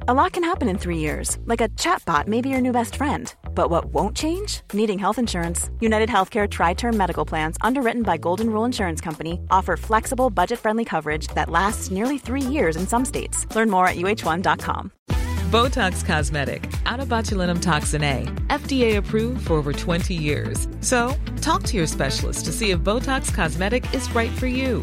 A lot can happen in three years, like a chatbot may be your new best friend. But what won't change? Needing health insurance. United Healthcare Tri Term Medical Plans, underwritten by Golden Rule Insurance Company, offer flexible, budget friendly coverage that lasts nearly three years in some states. Learn more at uh1.com. Botox Cosmetic, out of botulinum toxin A, FDA approved for over 20 years. So, talk to your specialist to see if Botox Cosmetic is right for you.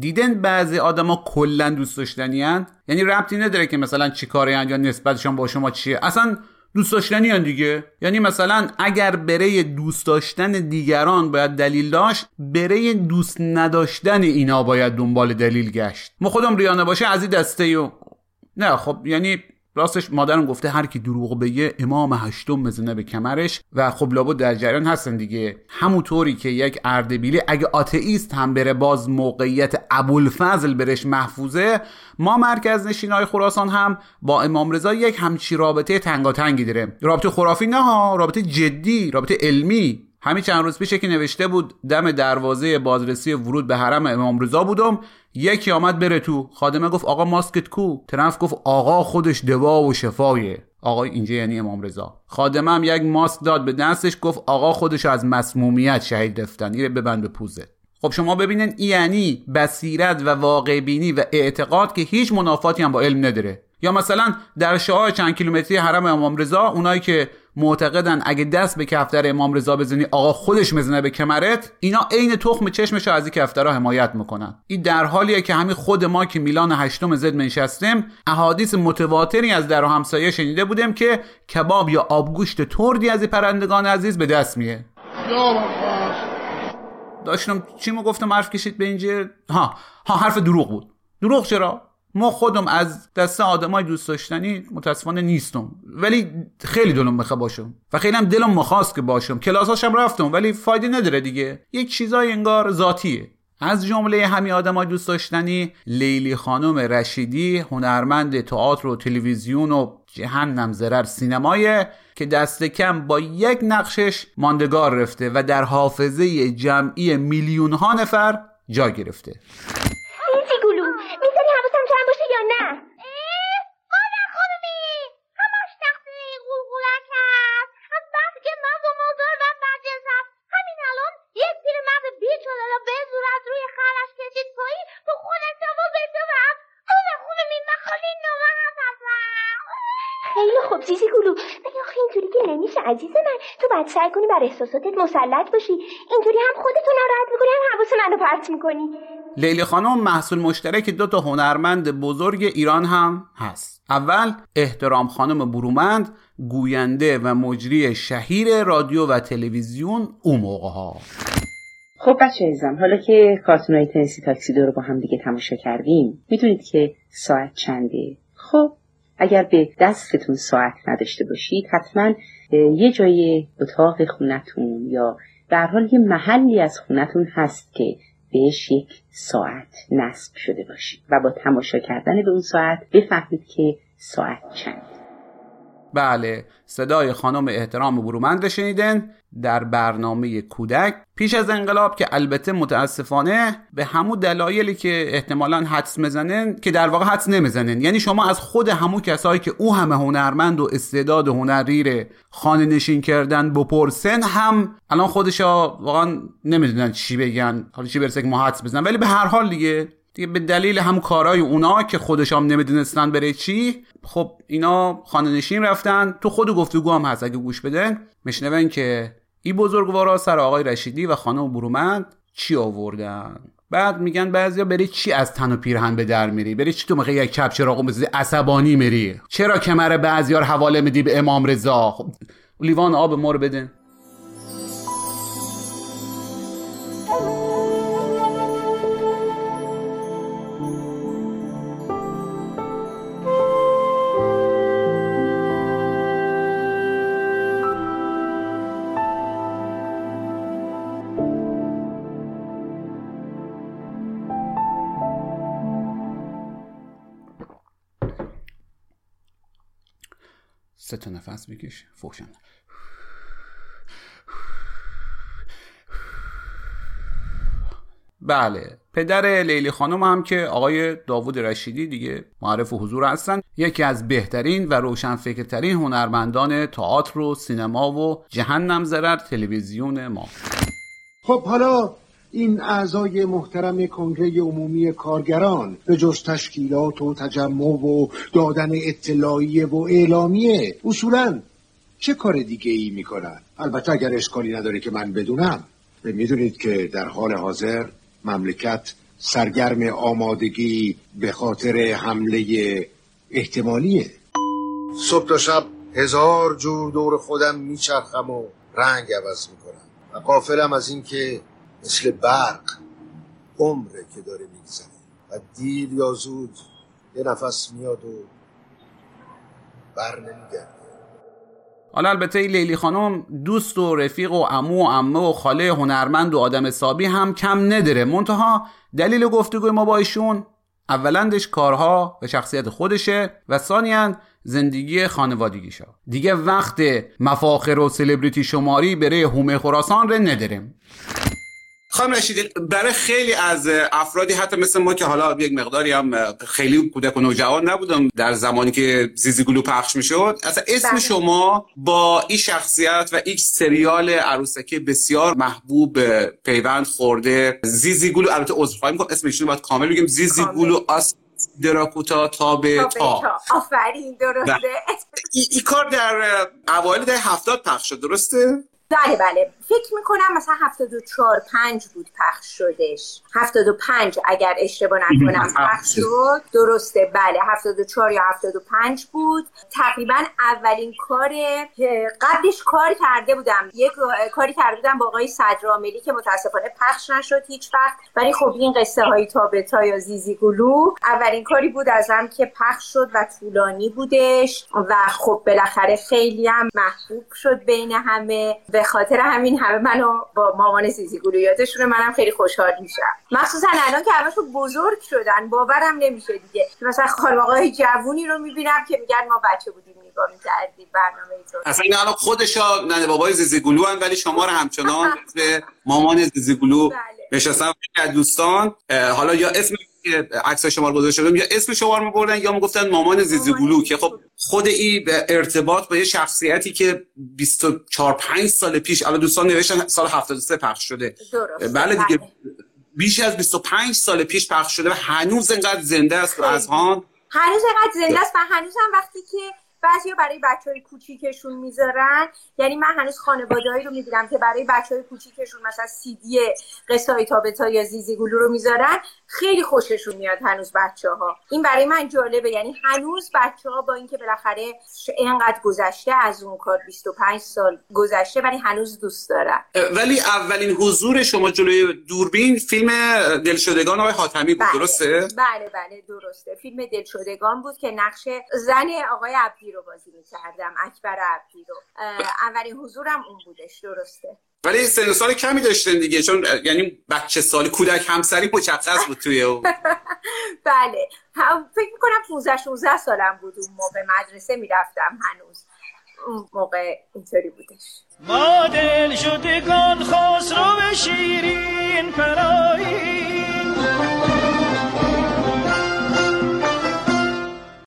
دیدن بعضی آدما کلا دوست داشتنی هن؟ یعنی ربطی نداره که مثلا چی کاری یا نسبتشان با شما چیه. اصلا دوست داشتنی هن دیگه. یعنی مثلا اگر برای دوست داشتن دیگران باید دلیل داشت برای دوست نداشتن اینا باید دنبال دلیل گشت. ما خودم ریانه باشه از این دسته و نه خب یعنی راستش مادرم گفته هر کی دروغ بگه امام هشتم بزنه به کمرش و خب لابد در جریان هستن دیگه. همونطوری که یک اردبیلی اگه آتئیست هم بره باز موقعیت ابوالفضل برش محفوظه ما مرکز نشینای خراسان هم با امام رضا یک همچی رابطه تنگاتنگی داره رابطه خرافی نه ها رابطه جدی رابطه علمی. همین چند روز پیشه که نوشته بود دم دروازه بازرسی ورود به حرم امام رضا بودم. یکی آمد بره تو. خادمه گفت آقا ماسکت کو. طرف گفت آقا خودش دوا و شفایه. آقا اینجا یعنی امام رضا. خادمه هم یک ماسک داد به دستش گفت آقا خودش از مسمومیت شهید دفتن ایره ببند به پوزه. خب شما ببینین یعنی بصیرت و واقع بینی و اعتقاد که هیچ منافاتی هم با علم نداره. یا مثلا در شاه چند کیلومتری حرم امام رضا اونایی که معتقدن اگه دست به کفتر امام رضا بزنی آقا خودش می‌زنه به کمرت اینا عین تخم چشمش از این کفترها حمایت می‌کنن. این در حالیه که همین خود ما که میلان هشتم زد منشستیم احادیث متواتری از در و همسایه شنیده بودیم که کباب یا آبگوشت تردی از این پرندگان عزیز به دست میه. داشتم چی مو گفتم حرف کشید به اینجا ها ها حرف دروغ بود. دروغ چرا؟ ما خودم از دسته آدمای دوست داشتنی متاسفانه نیستم. ولی خیلی دلم می‌خواد باشم. و خیلی هم دلم مخواست که باشم. کلاساشم رفتم ولی فایده نداره دیگه. یک چیزای انگار ذاتیه. از جمله همین آدمای دوست داشتنی لیلی خانم رشیدی هنرمند تئاتر و تلویزیون و جهنم زرر سینمای که دست کم با یک نقشش ماندگار رفته و در حافظه جمعی میلیون ها نفر جا گرفته. نمیشه عزیز من. تو باید سعی کنی بر احساساتت مسلط باشی. اینطوری هم خودتو ناراحت می‌کنی هم حواس منو پرت می‌کنی. لیلی خانم محصول مشترک دو تا هنرمند بزرگ ایران هم هست. اول احترام خانم برومند گوینده و مجری شهیر رادیو و تلویزیون اون موقع ها. خب بچه ایزم حالا که کارتونای تنسی تاکسی رو با هم دیگه تماشا کردیم می‌دونید که ساعت چنده؟ خب اگر به دستتون ساعت نداشته باشید حتما یه جای اتاق خونتون یا در حال یه محلی از خونتون هست که بهش یک ساعت نصب شده باشید و با تماشا کردن به اون ساعت بفهمید که ساعت چند بله صدای خانم احترام برومند شنیدن در برنامه کودک. پیش از انقلاب که البته متاسفانه به همون دلایلی که احتمالا حدس می‌زنن که در واقع حدس نمی‌زنن. یعنی شما از خود همون کسایی که او همه هنرمند و استعداد هنری خانه نشین کردن بپرسن هم الان خودشا واقعا نمی‌دونن چی بگن. حالا چی برسه که ما حدس بزنن ولی به هر حال دیگه دیگه به دلیل هم کارای اونا که خودشام نمی‌دونستن بره چی خب اینا خانه نشین رفتن. تو خود گفتگو هم هست اگه گوش بدن. مشنون که ای بزرگوارا سر آقای رشیدی و خانم برومند چی آوردن؟ بعد میگن بعضیا بری چی از تن و پیرهن به در میری؟ بری چی تو می‌خوای یک کپ چراغو عصبانی میری؟ چرا کمر بعضیا رو حواله میدی به امام رضا؟ خب لیوان آب ما رو بدن سه تا نفس بکش فوشن بله. پدر لیلی خانم هم که آقای داوود رشیدی دیگه معرف و حضور هستن. یکی از بهترین و روشنفکرترین هنرمندان تئاتر و سینما و جهنم زرر تلویزیون ما. خب حالا این اعضای محترم کنگره عمومی کارگران به جز تشکیلات و تجمع و دادن اطلاعیه و اعلامیه اصولا چه کار دیگه ای می‌کنن؟ البته اگر اشکالی نداره که من بدونم. می‌دونید که در حال حاضر مملکت سرگرم آمادگی به خاطر حمله احتمالیه. صبح تا شب هزار جور دور خودم میچرخم و رنگ عوض می‌کنم. و قافلم از اینکه مثل برق عمره که داره میگذره. و دیر یا زود یه نفس میاد و بر نمیگرده. حالا البته لیلی خانم دوست و رفیق و امو و امه و خاله هنرمند و آدم حسابی هم کم نداره. منتها دلیل گفتگوی ما با ایشون اولندش کارها و شخصیت خودشه و ثانیا زندگی خانوادگیشا. دیگه وقت مفاخر و سلبریتی شماری بره هومه خراسان رو نداریم. خانم رشیدی برای خیلی از افرادی حتی مثل ما که حالا یک مقداری هم خیلی کودک و نوجوان نبودم در زمانی که زیزی گلو پخش می‌شد اصلا اسم بله. شما با این شخصیت و این سریال عروسکی بسیار محبوب پیوند خورده. زیزی گلو البته عذرخواهی می‌کنم اسمش رو باید کامل بگیم. زیزی گلو آس دراکوتا تا به تا آفرین درسته. این کار در اوایل دهه هفتاد پخش شد درسته؟ بله بله. فکر می‌کنم مثلا 74 5 بود پخش شدش. 75 اگر اشتباه نکنم پخش شد. درسته. بله 74 یا 75 بود. تقریبا اولین کار قبلش کار کرده بودم. یک کاری کرده بودم با آقای صدراملی که متاسفانه پخش نشد هیچ وقت. ولی خب این قصه های تابتا یا زیزی گلو اولین کاری بود ازم که پخش شد و طولانی بودش. و خب بالاخره خیلی هم محبوب شد بین همه به خاطر همین همه منو با مامان زیزی گلو یادشونه منم خیلی خوشحال میشم. مخصوصا الان که همشون بزرگ شدن باورم نمیشه دیگه. مثلا خانواقای جوونی رو می‌بینم که میگن ما بچه بودیم نگاه می‌کردیم برنامه ایتون اصلا این الان خودشا نه بابای زیزی گلو هم ولی شما رو همچنان به مامان زیزی گلو بله. نشستم دوستان حالا یا اسم که عکس شما گذاشته شدم یا اسم شما رو میبردن یا می‌گفتن مامان زیزی گلو که خب خود این ارتباط با یه شخصیتی که 24 5 سال پیش الان دوستان نوشتن سال 73 پخش شده درست. بله دیگه بله. بیش از 25 سال پیش پخش شده و هنوز انقدر زنده است از هان هنوز انقدر زنده است و هنوز هم وقتی که بعضی برای بچه های کوچیکشون می‌ذارن. یعنی من هنوز خانوادهایی رو می‌بینم که برای بچه های کوچیکشون مثلا سیدی قصه های تابتا یا زیزی گلو رو می‌ذارن. خیلی خوششون میاد هنوز بچه ها این برای من جالبه. یعنی هنوز بچه ها با اینکه بالاخره اینقدر گذشته از اون کار 25 سال گذشته ولی هنوز دوست دارن. ولی اولین حضور شما جلوی دوربین فیلم دلشدگان آقای حاتمی بود بله. درسته؟ بله بله درسته. فیلم دلشدگان بود که نقش زن آقای عبدی رو بازی می‌کردم اکبر عبدی رو. اولین حضورم اون بودش درسته. ولی سن سال کمی داشتن دیگه چون یعنی بچه سال کودک همسری مشخص بود توی اون. بله. فکر می‌کنم 15 16 سالم بود اون موقع مدرسه می‌رفتم هنوز. اون موقع اینطوری بودش. ما دل شدگان خسرو شیرین پرایی.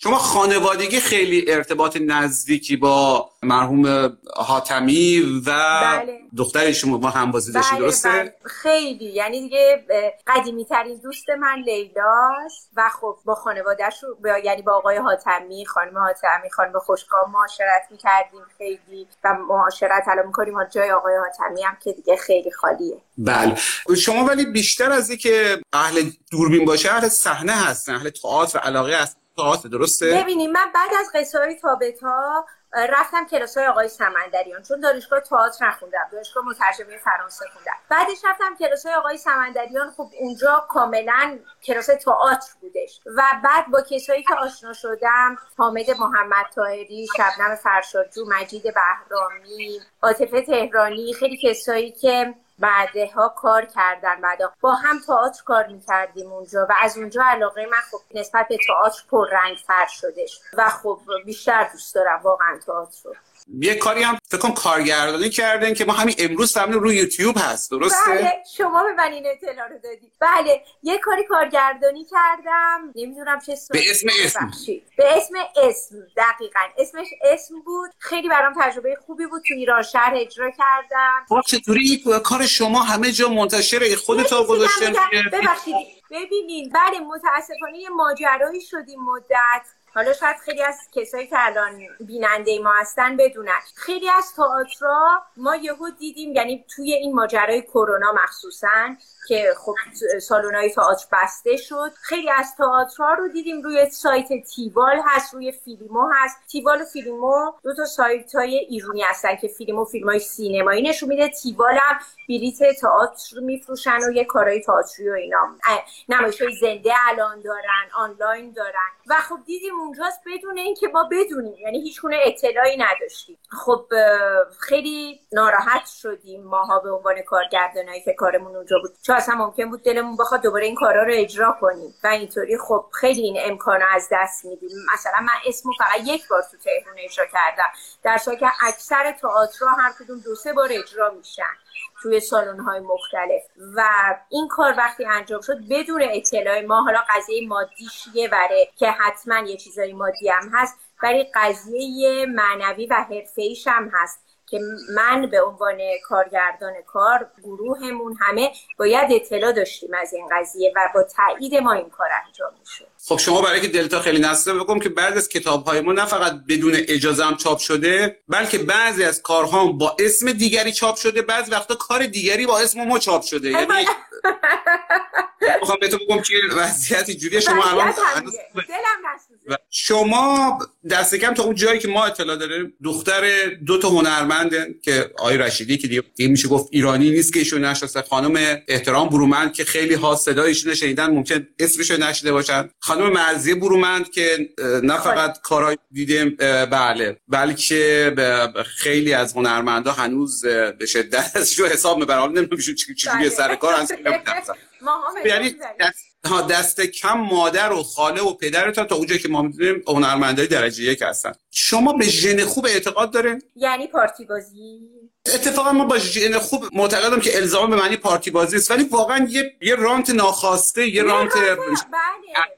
شما خانوادگی خیلی ارتباط نزدیکی با مرحوم حاتمی و بله. دختر شما با همبازی داشتی بله، درسته؟ بله. خیلی یعنی دیگه قدیمی ترین دوست من لیلاست و خب با خانوادهش با- یعنی با آقای حاتمی خانم حاتمی خانم خوشگاه معاشرت می‌کردیم خیلی و معاشرت الان می‌کنیم جای آقای حاتمی هم که دیگه خیلی خالیه بله شما ولی بیشتر از اینکه اهل دوربین باشه اهل صحنه هستن اهل تئاتر علاقه هست تئاتر درسته؟ ببینیم من بعد از قصه های تابتا رفتم کلاس های آقای سمندریان چون دانشگاه تئاتر نخوندم دانشگاه مترجمه فرانسه خوندم بعدش رفتم کلاس های آقای سمندریان خب اونجا کاملا کلاس تئاتر بودش و بعد با کسایی که آشنا شدم حامد محمد طاهری شبنم فرشادجو مجید بهرامی عاطفه تهرانی خیلی کسایی که بعدها کار کردن. بعدا با هم تئاتر کار می‌کردیم اونجا و از اونجا علاقه من خب نسبت به تئاتر پررنگ تر شدش. و خب بیشتر دوست دارم واقعا تئاتر رو. یه کاری هم فکر کنم کارگردانی کردن که ما همین امروز فهمیدیم روی یوتیوب هست درسته؟ بله شما به من این اطلاع رو دادید بله یه کاری کارگردانی کردم نمی‌دونم چه اسم به اسم اسم. بخشید. به اسم اسم دقیقا. اسمش اسم بود. خیلی برام تجربه خوبی بود. تو ایران شهر اجرا کردم. خب چطوری؟ کار شما همه جا منتشره. خودتا گذاشته بگم- ببخشید. ببینین. بله متاسفانه یه ماجرایی شدیم مدت. حالا شاید خیلی از کسایی که الان بیننده ما هستن بدونن. خیلی از تئاترها ما یهو دیدیم یعنی توی این ماجرای کرونا مخصوصا که خب سالن تئاتر بسته شد. خیلی از تئاترها رو دیدیم روی سایت تیوال هست روی فیلمو هست. تیوال و فیلمو دو تا سایت های ایرونی هستن که فیلم و فیلم های سینمایی نشون میده. تیوال هم بلیت تئاتر میفروشن و یه کارهای تئاتری و اینا. نمایش زنده الان دارن آنلاین دارن. و خب دیدیم اونجاست بدون اینکه ما بدونیم. یعنی هیچ گونه اطلاعی نداشتیم. خب خیلی ناراحت شدیم ماها به عنوان کارگردانایی که کارمون اونجا بود. چون اصلا ممکن بود دلمون بخواد دوباره این کارا رو اجرا کنیم. و اینطوری خب خیلی این امکان از دست میدیم. مثلا من اسمو فقط یک بار تو تهران اجرا کردم. در که اکثر تئاترها هر کدوم دو سه بار اجرا میشن. توی سالن های مختلف. و این کار وقتی انجام شد بدون اطلاع ما حالا قضیه مادیش یه وره که حتما یه چیزای مادی هم هست ولی قضیه معنوی و حرفه‌ایش هم هست. که من به عنوان کارگردان کار گروهمون همه باید اطلاع داشتیم از این قضیه و با تایید ما این کار انجام می‌شد. خب شما برای که دلتا خیلی نسته بگم که بعد از کتاب های ما نه فقط بدون اجازه هم چاپ شده بلکه بعضی از کارها هم با اسم دیگری چاپ شده بعضی وقتا کار دیگری با اسم ما چاپ شده. یعنی می‌خوام بهتون بگم که وضعیت جوری شما الان شما دست کم تا اون جایی که ما اطلاع داریم دختر دو تا هنرمند که آقای رشیدی که دیگه میشه گفت ایرانی نیست که ایشون نشناسه. خانم احترام برومند که خیلی ها صدایشون رو شنیدن ممکن اسمش رو نشیده باشن. خانم مرزی برومند که نه فقط کارهای دیدیم بله. بلکه به- خیلی از هنرمندا هنوز به شدت ازش حساب می‌برن. نمی‌دونم چجوری بله. سر کار یعنی. دست, دست کم مادر و خاله و پدرتان تا اونجایی که ما می‌دونیم هنرمندای درجه یک هستن. شما به ژن خوب اعتقاد دارین؟ یعنی پارتی بازی اتفاقا ما با ژن خوب معتقدم که الزام به معنی پارتی بازی است ولی واقعا یه یه رانت ناخواسته یه رانت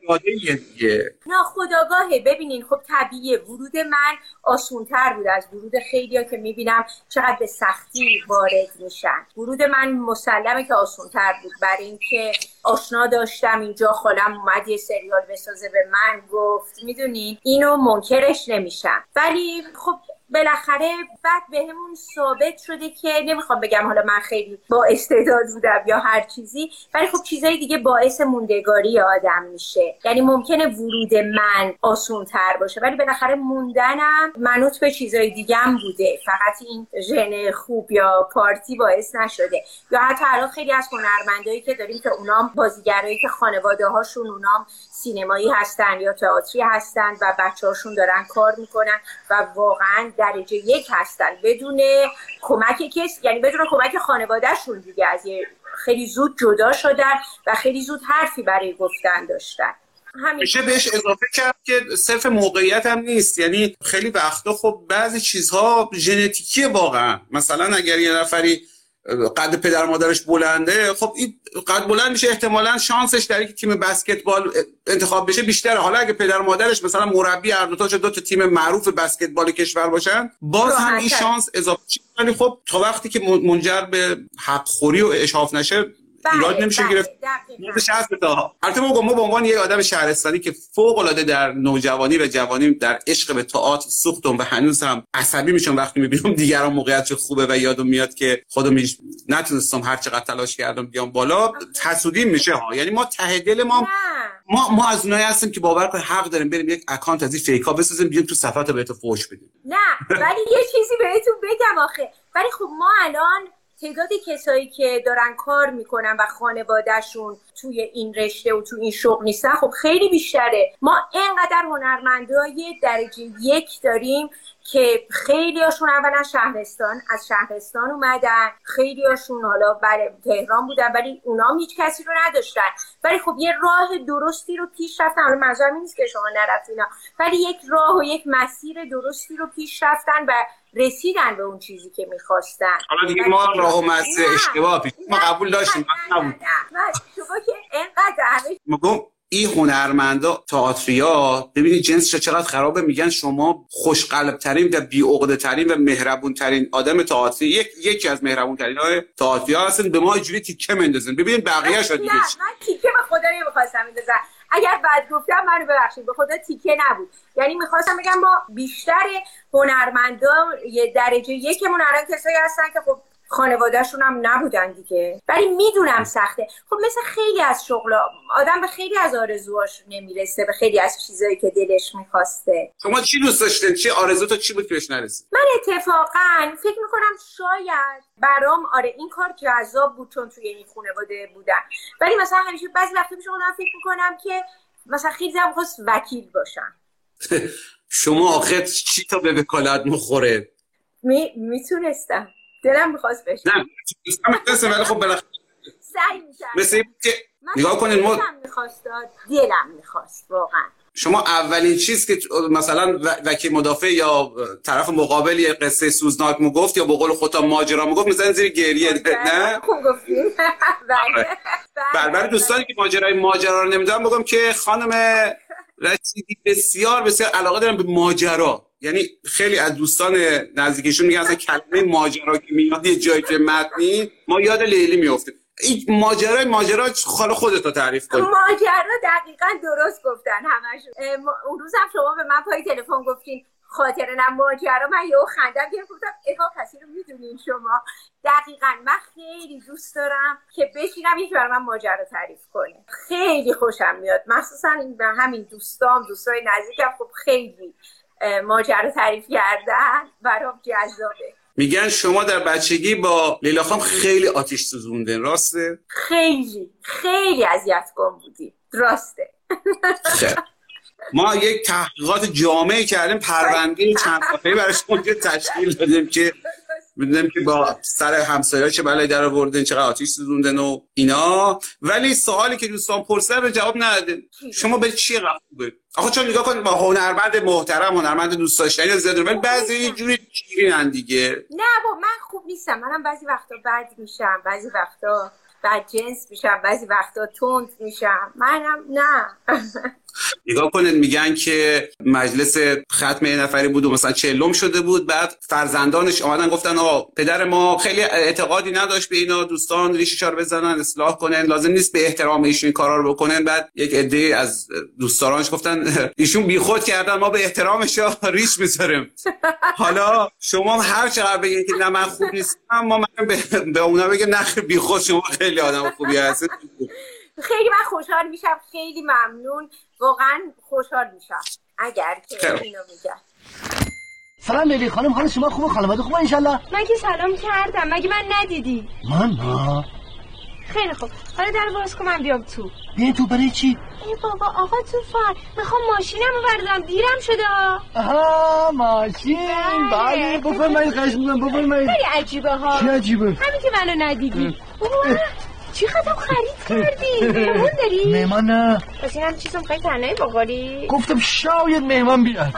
بله. دیگه. ناخداگاهه ببینین خب طبیعیه. ورود من آسونتر بود از ورود خیلیا که می‌بینم چقدر به سختی وارد میشن. ورود من مسلمه که آسونتر بود. برای اینکه آشنا داشتم اینجا خالم اومد یه سریال بسازه به من گفت می‌دونین اینو منکرش نمیشم. ولی خب بالاخره بعد بهمون ثابت شده که نمی‌خوام بگم حالا من خیلی با استعداد بودم یا هر چیزی ولی خب چیزای دیگه باعث موندگاری آدم میشه. یعنی ممکنه ورود من آسون تر باشه ولی بالاخره موندنم منوط به چیزای دیگه هم بوده. فقط این ژن خوب یا پارتی باعث نشده. یا حتی الان خیلی از هنرمندایی که داریم که اونام بازیگرایی که خانواده هاشون اونام سینمایی هستن یا تئاتری هستن و بچه هاشون دارن کار می‌کنن و واقعا درجه یک هستن. بدون کمک کس یعنی بدون کمک خانوادهشون دیگه از یه خیلی زود جدا شدن و خیلی زود حرفی برای گفتن داشتن. میشه بهش اضافه کرد که صرف موقعیت هم نیست. یعنی خیلی وقتا خب بعضی چیزها ژنتیکیه واقعا. مثلا اگر یه نفری قد پدر مادرش بلنده خب این قد بلند میشه احتمالا شانسش در تیم بسکتبال انتخاب بشه بیشتره. حالا اگه پدر مادرش مثلا مربی هر دو تا دو تا تیم معروف بسکتبال کشور باشن باز هم این شانس اضافه ولی خب تا وقتی که منجر به حقخوری و اشاف نشه ایراد نمیشه بله، گرفت. تا. البته ما ما به عنوان یک آدم شهرستانی که فوق العاده در نوجوانی و جوانی در عشق به تئاتر سوختم و هنوز هم عصبی میشم وقتی می‌بینم دیگران موقعیت چه خوبه و یادم میاد که خودم نتونستم هر چقدر تلاش کردم بیام بالا حسودی میشه ها. یعنی ما ته دل ما نه. ما ما از اونایی هستیم که باور کنید حق داریم بریم یک اکانت از این فیکا بسازیم بیایم تو صفحات بهت فوش بدیم. نه ولی یه چیزی بهتون بگم آخه. ولی خب ما الان تعداد کسایی که دارن کار می‌کنن و خانوادهشون توی این رشته و تو این شغل نیستن خب خیلی بیشتره. ما اینقدر هنرمندای درجه یک داریم که خیلی هاشون اولا شهرستان از شهرستان اومدن. خیلی هاشون حالا برای تهران بودن ولی اونا هیچ کسی رو نداشتن. ولی خب یه راه درستی رو پیش رفتن. حالا منظورم نیست که شما نرفتینا ولی یک راه و یک مسیر درستی رو پیش رفتن و رسیدن به اون چیزی که می‌خواستن. حالا دیگه ما راه و مسیر اشتباه پیش ما قبول داشتیم نه نبود نه نه. شما که اینقدر همه این هنرمندا تئاتریا ببینید جنسش چقدر خرابه میگن شما خوشقلب ترین و بی ترین و مهربون ترین آدم تئاتری یک یکی از مهربون ترین های تئاتریا هستن به ما اینجوری تیکه مندازن ببینید بقیه شو دیگه. من تیکه به خدا نمی‌خواستم بندازم اگر بد گفتم منو ببخشید به خدا تیکه نبود. یعنی می‌خواستم بگم ما بیشتر هنرمندا یه درجه یکمون الان کسایی هستن که خب خانوادهشون هم نبودن دیگه. ولی می‌دونم سخته. خب مثل خیلی از شغلا آدم به خیلی از آرزوهاش نمی‌رسه به خیلی از چیزایی که دلش می‌خواسته. شما چی دوست داشتین؟ چی آرزو تو چی بود که بهش نرسید؟ من اتفاقا فکر می‌کنم شاید برام آره این کار جذاب بود چون توی این خانواده بودم ولی مثلا همیشه بعضی وقتا پیش خودم فکر می‌کنم که مثلا خیلی خواست وکیل باشم. شما آخر چی تا به وکالت مخوره می... می‌تونستم. دلم می‌خواست بشم نه ولی خب بالاخره سعی می‌کردم. مثل که نگاه کنید ما دلم می‌خواست دلم می‌خواست واقعا. شما اولین چیز که مثلا وکیل مدافع یا طرف مقابل یه قصه سوزناک مو گفت یا به قول خودتا ماجرا مو گفت میزن زیر گریه. نه؟ خوب گفتین بله. بر برای دوستانی که ماجرای ماجرا رو نمی‌دونم بگم که خانم رشیدی بسیار بسیار علاقه دارن به ماجرا. یعنی خیلی از دوستان نزدیکشون میگن اصلا کلمه ماجرا که میاد یه جایی که متنی ما یاد لیلی میافتیم این ماجرای ماجرا حالا خودت رو تعریف کن. ماجرا دقیقا درست گفتن همشون اون روز هم شما به من پای تلفن گفتین خاطر نه ماجرا. من یهو خندم گرفت گفتم اوا کسی رو می‌دونین شما؟ دقیقا. من خیلی دوست دارم که بشینم یکی برای من ماجرا تعریف کنه. خیلی خوشم میاد. مخصوصا به همین دوستام دوستای نزدیکم. خب خیلی ماجرا تعریف کردن برام جذابه. میگن شما در بچگی با لیلا خانم خیلی آتیش سوزوندن راسته؟ خیلی خیلی اذیت کن بودی. راسته. خیلی. ما یک تحقیقات جامعی کردیم پرونده چند صفحه‌ای براش اونجا تشکیل دادیم که می‌دونیم که با سر همسایه‌ها چه بلایی در آوردن چقدر آتیش سوزوندن و اینا. ولی سوالی که دوستان پرسیدن رو جواب ندادین. شما به چی رفت آخه چون نگاه کنید با هنرمند محترم هنرمند دوست داشتنی زیاد ولی بعضی یه جوری چیرینن دیگه. نه با من خوب نیستم منم بعضی وقتا بد میشم بعضی وقتا بد جنس میشم بعضی وقتا تند میشم. منم نه. نگاه کنید میگن که مجلس ختم یه نفری بود و مثلا چلم شده بود. بعد فرزندانش آمدن گفتن آقا پدر ما خیلی اعتقادی نداشت به اینا. دوستان ریشش رو بزنن اصلاح کنن. لازم نیست به احترام ایشون کارا رو بکنن. بعد یک عده از دوستانش گفتن ایشون بیخود کردن ما به احترامش ریش می‌ذاریم. حالا شما هر چقدر بگین که نه من خوب نیستم ما من به, به اونا بگم نه بیخود شما خیلی آدم خوبی هستید. خیلی من خوشحال میشم. خیلی ممنون. واقعا خوشحال میشم. اگر که. اینو میگم سلام لیلی خانم حال شما خوبه؟ خانواده خوبه انشالله؟ من که سلام کردم. مگه من ندیدی؟ من نه. خیلی خوب. حالا در باز کن من بیام تو. بیاین تو برای چی؟ ای بابا آقا تو فر می‌خوام ماشینم رو بردارم. دیرم شده. آها ماشین. بله. بله. بفرمایید خواهش می‌کنم بفرمایید. خیلی عجیبه ها. چی عجیبه؟ همین که منو ندیدی. اوه، چی خدم خرید کردی؟ مهمون داری؟ مهمان نه پس این هم چیزو می‌خوای تنهایی بخوری. گفتم شاید مهمان بیاد.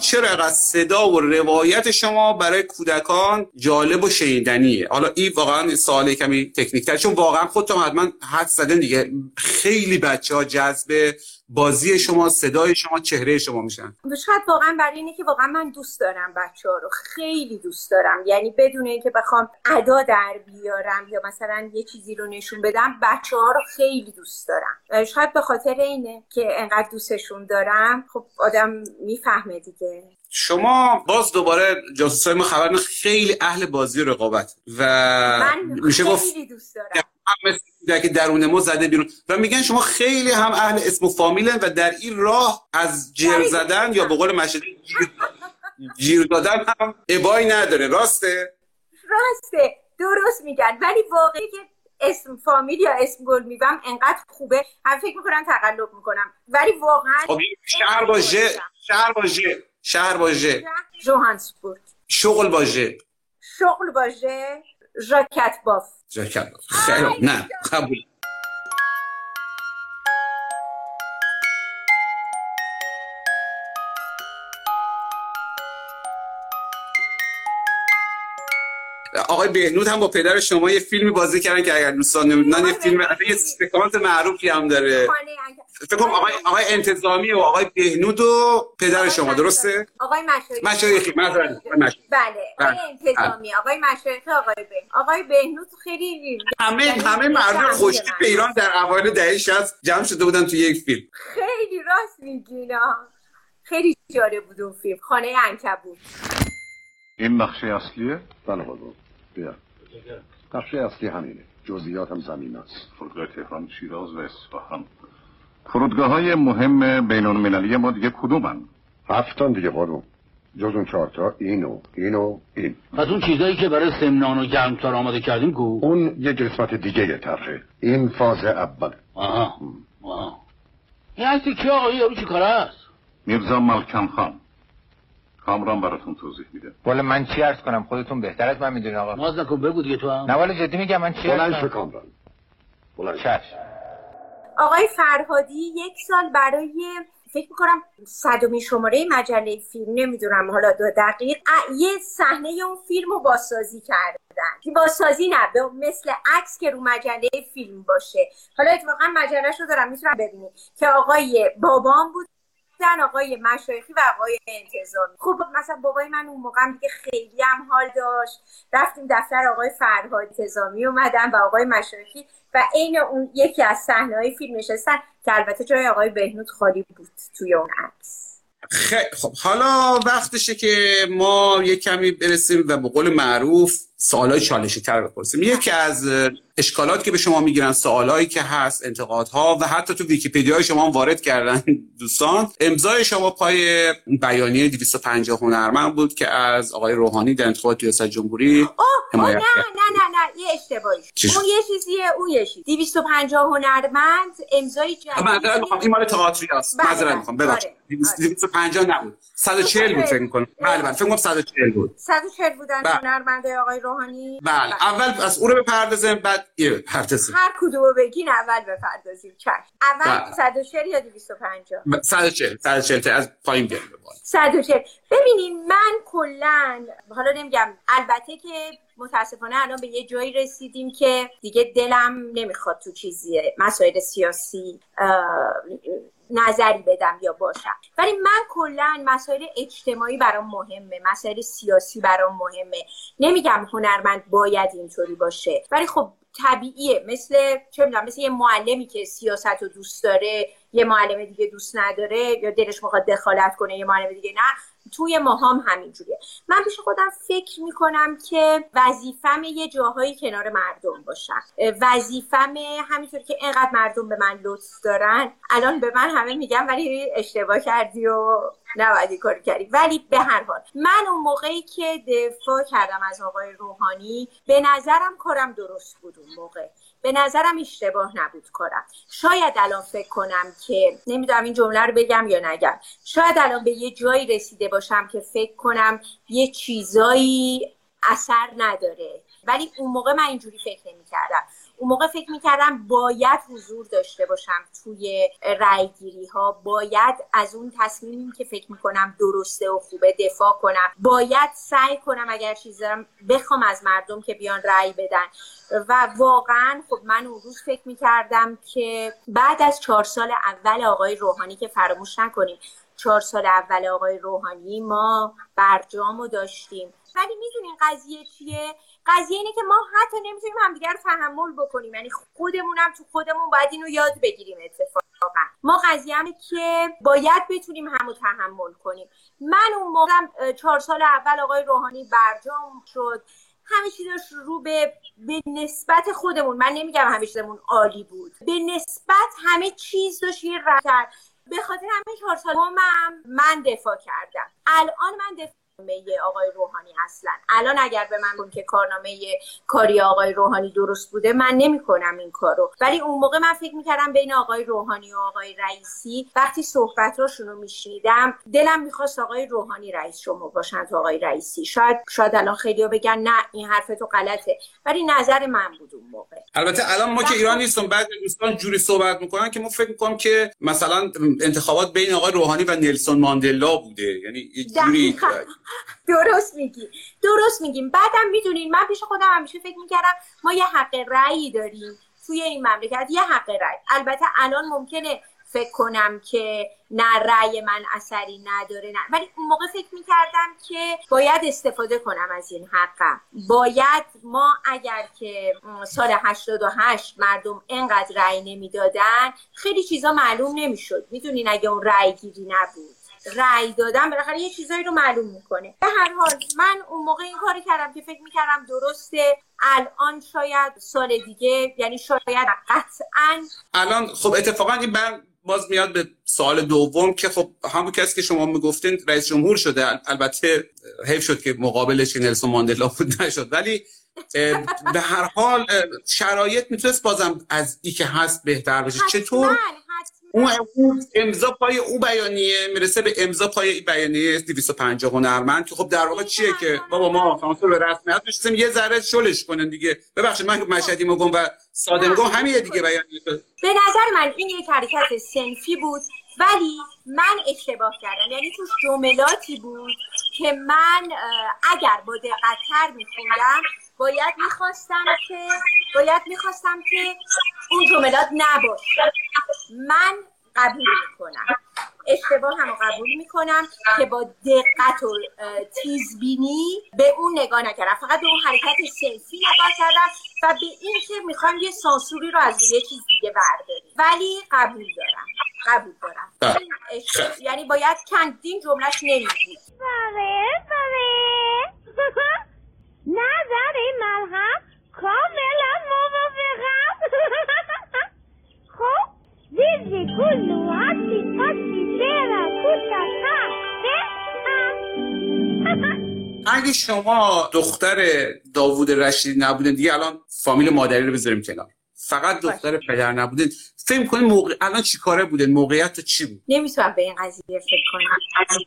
چرا اینقدر صدا و روایت شما برای کودکان جالب و شنیدنیه؟ حالا این واقعا سوال کمی تکنیکتر چون واقعا خودتون حتما حد زدن دیگه. خیلی بچه ها جذب بازی شما صدای شما چهره شما میشن. شاید واقعا برای اینه که واقعا من دوست دارم بچه ها رو خیلی دوست دارم. یعنی بدون اینکه بخوام ادا در بیارم یا مثلا یه چیزی رو نشون بدم بچه ها رو خیلی دوست دارم. شاید به خاطر اینه که انقدر دوستشون دارم خب آدم می‌فهمه دیگه. شما باز دوباره جاسوسای ما خبر خیلی اهل بازی رقابت. و من میشه گفت خیلی دوست دارم. که درون ما زده بیرون. و میگن شما خیلی هم اهل اسم و فامیلن و در این راه از جر زدن یا به قول مشهدی جیر, جیر دادن هم ابایی نداره. راسته؟ راسته. درست میگن. ولی واقعی که اسم فامیل یا اسم گل میوم انقدر خوبه. هم فکر می‌کنم تقلب می‌کنم. ولی واقعا خب شهر با ژ شهر با ژ شهر با ژ. جوهانسبورگ. شغل با ژ. شغل با ژ. ژاکت باف ژاکت باف خیلی نه قبول. آقای بهنود هم با پدر شما یه فیلمی بازی کردن که اگر دوستان نمی‌دونن یه فیلم یه سکانس معروفی هم داره. فکر کنم آقای آقای انتظامی و آقای بهنود و پدر شما درسته؟ آقای مشایخی مشایخی معذرت بله. آقای انتظامی آقای مشایخی آقای بهنود. آقای بهنود خیلی همه همه مردم خوشتیپ ایران در اوایل دهه 60 جمع شده بودن تو یک فیلم. خیلی راست میگینا خیلی جالب بود اون فیلم. خانه عنکبوت. این نقشه اصلیه؟ بله بابا بیا. نقشه اصلی همینه. جزئیات هم زمین است. فرودگاه تهران شیراز و اصفهان. فرودگاه های مهم بین المللی ما دیگه کدومن؟ هفتان دیگه بارو جز اون چهارتا اینو اینو این پس اون چیزایی که برای سمنان و گرمتار آماده کردیم کو اون یه قسمت دیگه یه طرحه این فاز اول. آها. آها. این عکس کی آقا؟ یارو چی کار است؟ میرزا ملکم خان. کامران براتون توضیح میده. والا من چی عرض کنم؟ خودتون بهتر از من می‌دونین آقا. ناز نکن بگو دیگه تو هم. نه والا جدی میگم من چی بلند عرض کنم؟ کامران. بلند شو. چشم. آقای فرهادی یک سال برای فکر می‌کنم صدومی شماره مجله فیلم نمی‌دونم حالا دو دقیق یه صحنه اون فیلم رو بازسازی کردن. بازسازی نه به مثل عکس که رو مجله فیلم باشه. حالا اتفاقا مجلهش رو دارم می‌تونم ببینید که آقای بابام بود زن آقای مشایخی و آقای انتظامی. خب مثلا بابای من اون موقع دیگه خیلی هم حال داشت. رفتیم دفتر آقای فرهاد انتظامی اومدن و آقای مشایخی و عین اون یکی از صحنه های فیلم نشستن که البته جای آقای بهنود خالی بود توی اون عکس. خب حالا وقتشه که ما یه کمی برسیم و به قول معروف سوالای چالشی تر بپرسیم. یکی از اشکالات که به شما می‌گیرن سوالایی که هست انتقادها و حتی تو ویکیپدیا شما هم وارد کردن دوستان امضای شما پای بیانیه 250 هنرمند بود که از آقای روحانی در انتخابات ریاست جمهوری حمایت نه کرد. نه نه نه یه اشتباهی؟ اون یه چیزیه اون یه چیز. 250 هنرمند امضای جدید. معذرت می‌خوام این مال تئاتری است بله، معذرت بله. می‌خوام. ببخشید. آره، 250 نبود. 140 بود فکر می‌کنم. بله بله فکر کنم 140 بود. 140 بودن بله. هنرمنده آقای روحانی. بله اول از اون رو بپردازیم بعد یه بپردازیم. هر کدومو بگین اول بپردازیم. چشم. اول بله. 140 یا 250 140 140 تا از پایین بیاریم به بالا. 140 ببینین من کلا حالا نمیگم البته که متاسفانه الان به یه جایی رسیدیم که دیگه دلم نمی‌خواد تو چیزی مسائل سیاسی نظری بدم یا باشم. ولی من کلا مسائل اجتماعی برام مهمه مسائل سیاسی برام مهمه. نمیگم هنرمند باید اینطوری باشه ولی خب طبیعیه. مثل چه می‌دونم مثل یه معلمی که سیاست رو دوست داره یه معلم دیگه دوست نداره یا دلش می‌خواد دخالت کنه یه معلم دیگه نه. توی ماهام همینجوریه. من پیش خودم فکر می‌کنم که وظیفم یه جاهایی کنار مردم باشم وظیفم همینطور که اینقدر مردم به من لطف دارن الان به من همه میگن ولی اشتباه کردی و نباید کار کردی. ولی به هر حال من اون موقعی که دفاع کردم از آقای روحانی به نظرم کارم درست بود اون موقع. به نظرم اشتباه نبود کارم. شاید الان فکر کنم که نمی‌دونم این جمله رو بگم یا نگم. شاید الان به یه جایی رسیده باشم که فکر کنم یه چیزایی اثر نداره. ولی اون موقع من اینجوری فکر نمی کردم اون موقع فکر می‌کردم باید حضور داشته باشم توی رأیگیری ها باید از اون تصمیمی که فکر می‌کنم درسته و خوبه دفاع کنم. باید سعی کنم اگر چیزی دارم بخوام از مردم که بیان رأی بدن. و واقعا خب من اون روز فکر می‌کردم که بعد از چهار سال اول آقای روحانی که فراموش نکنیم چهار سال اول آقای روحانی ما برجام رو داشتیم. ولی می‌دونین قضیه چیه؟ قضیه اینه که ما حتی نمی‌تونیم همدیگر رو تحمل بکنیم. یعنی خودمونم تو خودمون باید اینو یاد بگیریم اتفاقا. ما قضیه همه که باید بتونیم همو تحمل کنیم. من اون موقع چهار سال اول آقای روحانی برجام شد. همه چیز داشت رو به به نسبت خودمون من نمیگم همه چیزمون عالی بود. به نسبت همه چیز داشت یه به خاطر همین چهار سال من دفاع کردم. الان من دفاع آقای روحانی اصلا. الان اگر به من که کارنامه کاری آقای روحانی درست بوده من نمی‌کنم این کارو. ولی اون موقع من فکر می‌کردم بین آقای روحانی و آقای رئیسی وقتی صحبتاشون رو میشنیدم دلم می‌خواست آقای روحانی رئیس شما باشن تو آقای رئیسی. شاید شاید الان خیلی بگن نه این حرف تو غلطه. ولی نظر من بود اون موقع. البته الان ما که ایران نیستم بعد دوستان جوری صحبت می‌کنن که ما فکر می‌کنم که مثلا انتخابات بین آقای روحانی و نلسون ماندلا بوده. یعنی جوری درست میگی. درست میگیم. بعدم می‌دونین من پیش خودم همیشه فکر می‌کردم ما یه حق رأی داریم توی این مملکت. یه حق رأی. البته الان ممکنه فکر کنم که نه رأی من اثری نداره نه. ولی اون موقع فکر می‌کردم که باید استفاده کنم از این حقم. باید ما اگر که سال 88 مردم انقدر رأی نمی‌دادن خیلی چیزا معلوم نمی‌شد. می‌دونین اگه اون رأی گیری نبود. رأی دادن بالاخره یه چیزایی رو معلوم می‌کنه. به هر حال من اون موقع این کاری کردم که فکر می‌کردم درسته. الان شاید سال دیگه یعنی شاید قطعا. الان خب اتفاقا این بر باز میاد به سوال دوم که خب همون کسی که شما می‌گفتین رئیس جمهور شده. البته حیف شد که مقابلش نلسون ماندلا بود نشد. ولی به هر حال شرایط می‌تونست بازم از ای که هست بهتر بشه. چطور؟ اون امضا پای او بیانیه می‌رسه به امضا پای بیانیه 250 هنرمند که خب در واقع چیه که بابا ما سانسور به رسمیت میشیم یه ذره شلش کنن دیگه. ببخشید من مشهدی مگم و ساده مگم همین دیگه بیانیه به نظر من این یک حرکت سنفی بود ولی من اشتباه کردم. یعنی تو جملاتی بود که من اگر با دقتتر میخوندم باید می‌خواستم که باید می‌خواستم که اون جملات نباشه. من قبول می‌کنم. اشتباه هم قبول می‌کنم که با دقت و تیزبینی به اون نگاه نکردم. فقط به اون حرکت سلفی نگاه کردم و به این که می‌خوام یه سانسوری رو از یه چیز دیگه برداریم. ولی قبول دارم. قبول دارم. بله. یعنی باید چندین جملهش نمی‌دید بله نظر این ملحق کاملا موافقم. خب دیزی کلو حتی تاسی بیرا اگه شما دختر داوود رشیدی نبودن دیگه الان فامیل مادری رو بذاریم کنار. فقط دختر پدر نبودن فکر کنید موقع الان چی کاره بودن موقعیت چی بود؟ نمی‌تونم به این قضیه فکر کنم.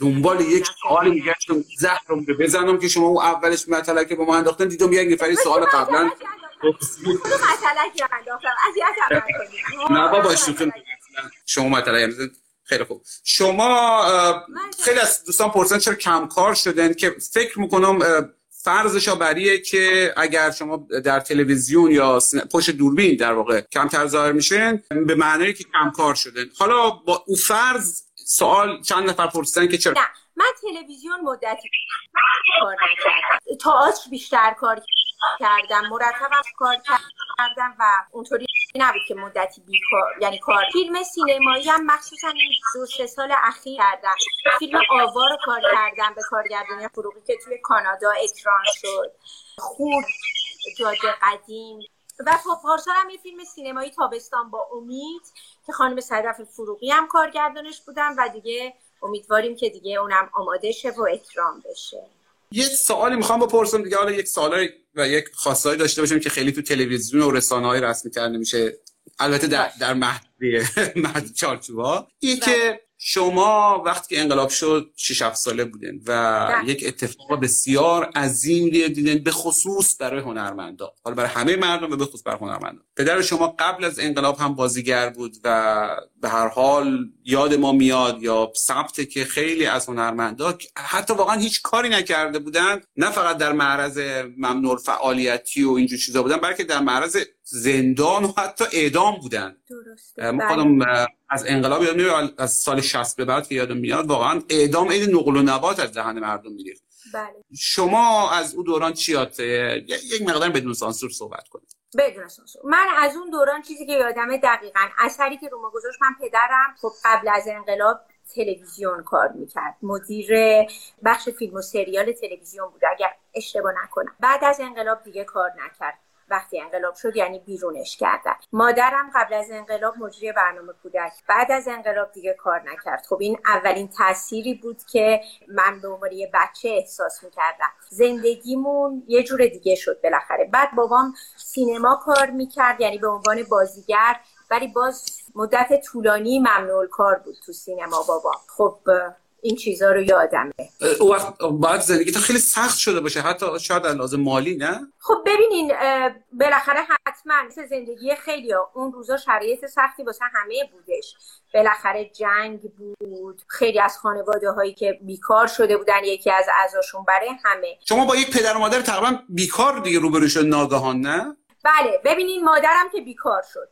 دنبال یک سوال میگشتم زهرم رو بزنم که شما اون اولش مطلع که با ما انداختن دیدم یک نفری سوال قبلا نه بابا شما مطلع خیلی خوب. شما خیلی از دوستان پرسن چرا کمکار شدن که فکر می‌کنم فرضش بریه که اگر شما در تلویزیون یا پشت دوربین در واقع کمتر ظاهر میشن به معنی که کمکار شدن حالا با او فرض سوال چند نفر پرسیدن که چرا؟ نه من تلویزیون مدتی کار نکردم. تئاتر بیشتر کار کردم مرتب کار کردم و اونطوری نبود که مدتی بیکار یعنی کار. فیلم سینمایی هم مخصوصا این دو سه سال اخیر کردم. فیلم آوار کار کردم به کارگردانی فروغی که توی کانادا اکران شد. خوب جاده قدیم. و پارسال هم یه فیلم سینمایی تابستان با امید که خانم صدف فروغی هم کارگردانش بودم و دیگه امیدواریم که دیگه اونم آماده شه و اکرام بشه. یه سوالی می‌خوام بپرسم دیگه. حالا یک سوال و یک خواستایی داشته باشم که خیلی تو تلویزیون و رسانه های رسمی تر نمیشه البته در در محدوده محدود چارچوبا. این که شما وقتی که انقلاب شد 6 7 ساله بودین و یک اتفاق بسیار عظیم دیدین به خصوص برای هنرمندا. حالا برای همه مردم و به خصوص برای هنرمندا. پدر شما قبل از انقلاب هم بازیگر بود و به هر حال یاد ما میاد یا ثبت که خیلی از هنرمندا حتی واقعا هیچ کاری نکرده بودن نه فقط در معرض ممنوع فعالیتی و اینجور چیزا بودن بلکه در معرض زندان و حتی اعدام بودن. درسته. ما بله. خودم از انقلاب یاد میاد از سال 60 به بعد که یادم میاد واقعا اعدام عید نقل و نبات از دهن مردم میریخت بله. شما از اون دوران چی یاد یک مقدار بدون سانسور صحبت کنید. بدون سانسور. من از اون دوران چیزی که یادمه دقیقا اثری که رو ما گذاشت من پدرم خب قبل از انقلاب تلویزیون کار می‌کرد. مدیر بخش فیلم و سریال تلویزیون بود اگر اشتباه نکنم. بعد از انقلاب دیگه کار نکرد. وقتی انقلاب شد یعنی بیرونش کردن. مادرم قبل از انقلاب مجری برنامه کودک. بعد از انقلاب دیگه کار نکرد. خب این اولین تأثیری بود که من به عنوان یه بچه احساس می‌کردم. زندگیمون یه جور دیگه شد بالاخره. بعد بابام سینما کار می‌کرد یعنی به عنوان بازیگر. ولی باز مدت طولانی ممنوع کار بود تو سینما بابا. خب این چیزا رو یادمه. او وقت باید زندگی تا خیلی سخت شده باشه. حتی شاید از لازم مالی نه؟ خب ببینین بالاخره حتما مثل زندگی خیلی ها. اون روزا شرایط سختی واسه همه بودش. بالاخره جنگ بود خیلی از خانواده هایی که بیکار شده بودن یکی از اعضاشون برای همه. شما با یک پدر و مادر تقریبا بیکار دیگه روبرو شد ناگهان نه؟ بله ببینین مادرم که بیکار شد.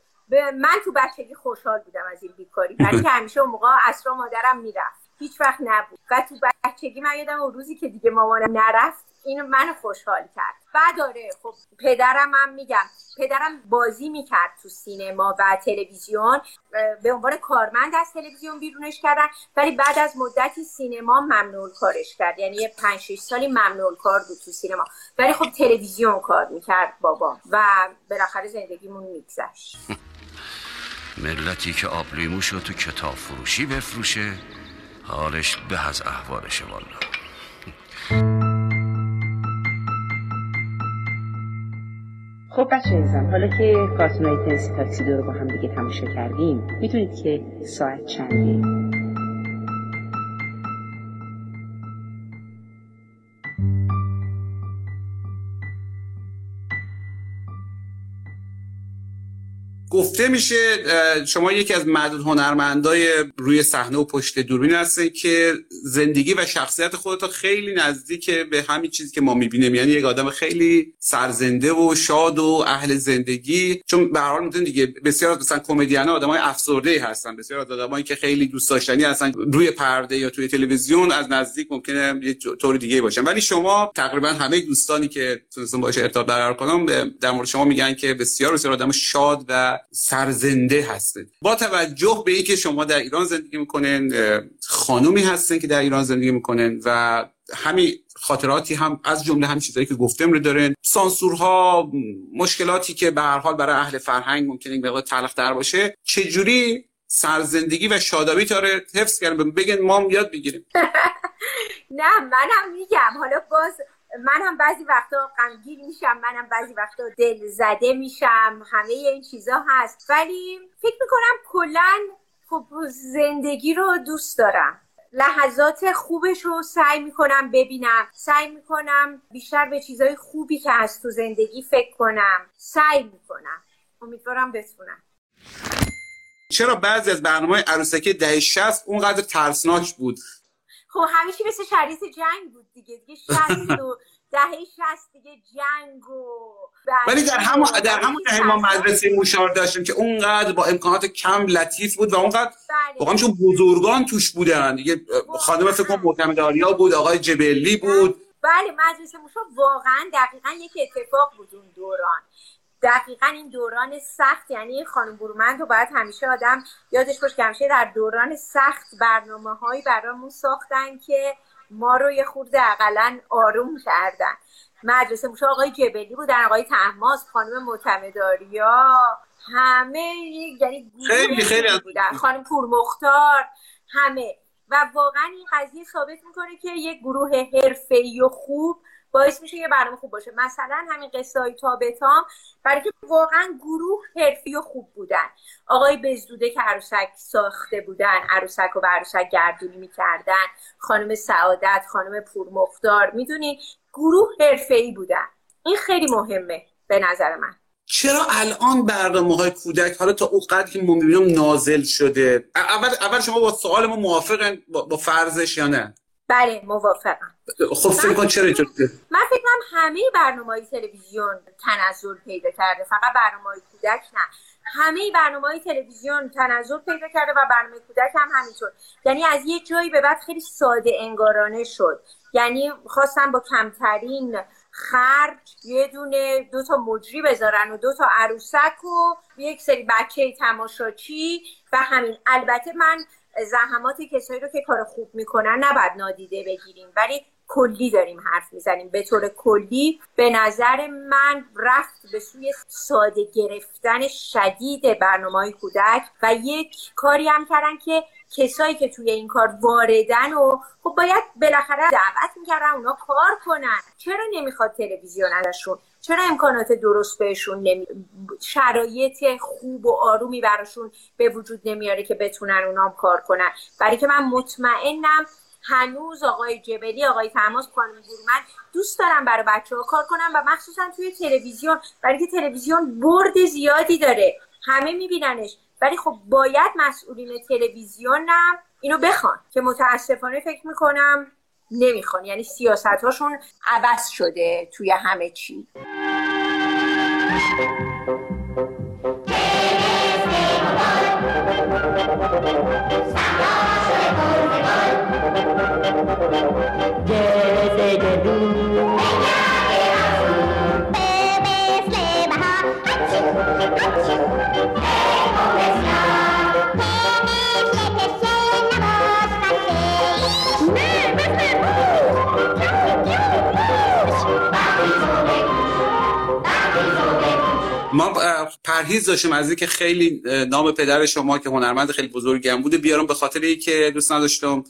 من تو بچگی خوشحال بودم از این بیکاری. ولی که همیشه اون موقع اسرا مادرم می‌رفت. هیچ وقت نبود. و تو بچگی من یادم اون روزی که دیگه مامانم نرفت اینو من خوشحال کرد. بعد آره خب پدرم هم میگم پدرم بازی می‌کرد تو سینما و تلویزیون. به عنوان کارمند از تلویزیون بیرونش کردن. ولی بعد از مدتی سینما ممنوع کارش کرد. یعنی یه 5 6 سالی ممنوع کار بود تو سینما. ولی خب تلویزیون کار می‌کرد بابا. و بالاخره زندگیمون میگذشت. ملتی که آبلیموش رو تو کتاب فروشی بفروشه. حالش به از احوالشه والا خب بچه ایزم حالا که کارتونای تنسی تاکسی رو با هم دیگه تماشا کردیم می‌دونید که ساعت چنده گفته میشه شما یکی از معدود هنرمندای روی صحنه و پشت دوربین هستین که زندگی و شخصیت خودتا خیلی نزدیک به همین چیزی که ما می‌بینیم. یعنی یک آدم خیلی سرزنده و شاد و اهل زندگی. چون به هر حال می‌دونید دیگه بسیار مثلا کمدین آدمای افسرده هستن. بسیار از آدمایی که خیلی دوست داشتنی هستن. روی پرده یا توی تلویزیون از نزدیک ممکنه یه طور دیگه باشن. ولی شما تقریبا همه دوستانی که تونستم باشه ارتباط برقرار کنم در مورد شما میگن که بسیار بسیار آدم شاد و سرزنده هستید. با توجه به اینکه شما در ایران زندگی می‌کنین خانومی هستن که در ایران زندگی می‌کنن و همین خاطراتی هم از جمله هم چیزایی که گفتم رو دارن سانسورها مشکلاتی که به هر حال برای اهل فرهنگ ممکنه مقدار تلخ در باشه چجوری سرزندگی و شادابی تا رو حفظ کردن بگن ما هم یاد بگیریم نه منم میگم. حالا باز من هم بعضی وقتا غمگین میشم منم بعضی وقتا دل زده میشم همه این چیزا هست. ولی فکر می‌کنم کلا خب زندگی رو دوست دارم. لحظات خوبش رو سعی می‌کنم ببینم. سعی می‌کنم بیشتر به چیزای خوبی که هست تو زندگی فکر کنم سعی می‌کنم. امیدوارم بتونم. چرا بعضی از برنامه عروسکی دهه 60 اونقدر ترسناک بود؟ خب همیشه مثل شریط جنگ بود دیگه دیگه 60 و دهه 60 دیگه جنگ و ولی در همون در همون دهه ما مدرسه موشار داشتیم که اونقدر با امکانات کم لطیف بود و اونقدر واقعا چون بزرگان توش بودن. دیگه خانم فکر کنم معتمداریا بود آقای جبلی بود. بله مدرسه موشار واقعا دقیقا یک اتفاق بود اون دوران. دقیقا این دوران سخت یعنی خانم برومند رو باید همیشه آدم یادش باشه که همیشه در دوران سخت برنامه هایی برامون ساختن که ما رو یه خورده اقلا آروم کردن. مدرسه موشه آقای جبلی بودن آقای تحماس خانم معتمداریا همه یعنی خیلی خیلی بودن. خانم پورمختار همه. و واقعا این قضیه ثابت می‌کنه که یک گروه حرفه‌ای و خوب باعث میشه یه برنامه خوب باشه. مثلا همین قصه های تابتام برای که واقعا گروه حرفی و خوب بودن. آقای بزدوده که عروسک ساخته بودن عروسک و عروسک گردونی می‌کردن خانم سعادت خانم پورمختار می‌دونی؟ گروه حرفه ای بودن. این خیلی مهمه به نظر من. چرا الان برنامه های کودک حالا تا اون قدر که ما می‌بینیم نازل شده؟ اول اول شما با سوال ما موافقن با, با فرضش یا نه؟ بله موافقم. خب فکر کن چرا من فکر کنم همه برنامه های تلویزیون تنزل پیدا کرده فقط برنامه های کودک نه. همه برنامه های تلویزیون تنزل پیدا کرده و برنامه کودک هم همینطور. یعنی از یه جایی به بعد خیلی ساده انگارانه شد. یعنی خواستم با کمترین خرج یه دونه دو تا مجری بذارن و دو تا عروسک و یک سری بچه تماشاچی و همین. البته من زحمات کسایی رو که کار خوب می‌کنن نباید نادیده بگیریم. ولی کلی داریم حرف می‌زنیم. به طور کلی به نظر من رفت به سوی ساده گرفتن شدید برنامه کودک و یک کاری هم کردن که کسایی که توی این کار واردن و خب باید بالاخره دعوت می‌کردن اونا کار کنن. چرا نمی‌خواد تلویزیون ازشون؟ چرا امکانات درست بهشون نمی... شرایط خوب و آرومی براشون به وجود نمیاره که بتونن اونام کار کنن؟ برای که من مطمئنم هنوز آقای جبلی آقای تماس خانم من دوست دارم برای بچه ها کار کنم و مخصوصا توی تلویزیون برای که تلویزیون برد زیادی داره. همه میبیننش. ولی خب باید مسئولین تلویزیونم اینو بخوان که متاسفانه فکر می‌کنم نمی‌خوان. یعنی سیاست هاشون عوض شده توی همه چی. ما پرهیز داشتیم از اینکه خیلی نام پدر شما که هنرمند خیلی بزرگی هم بوده بیارم به خاطر اینکه دوست نداشتم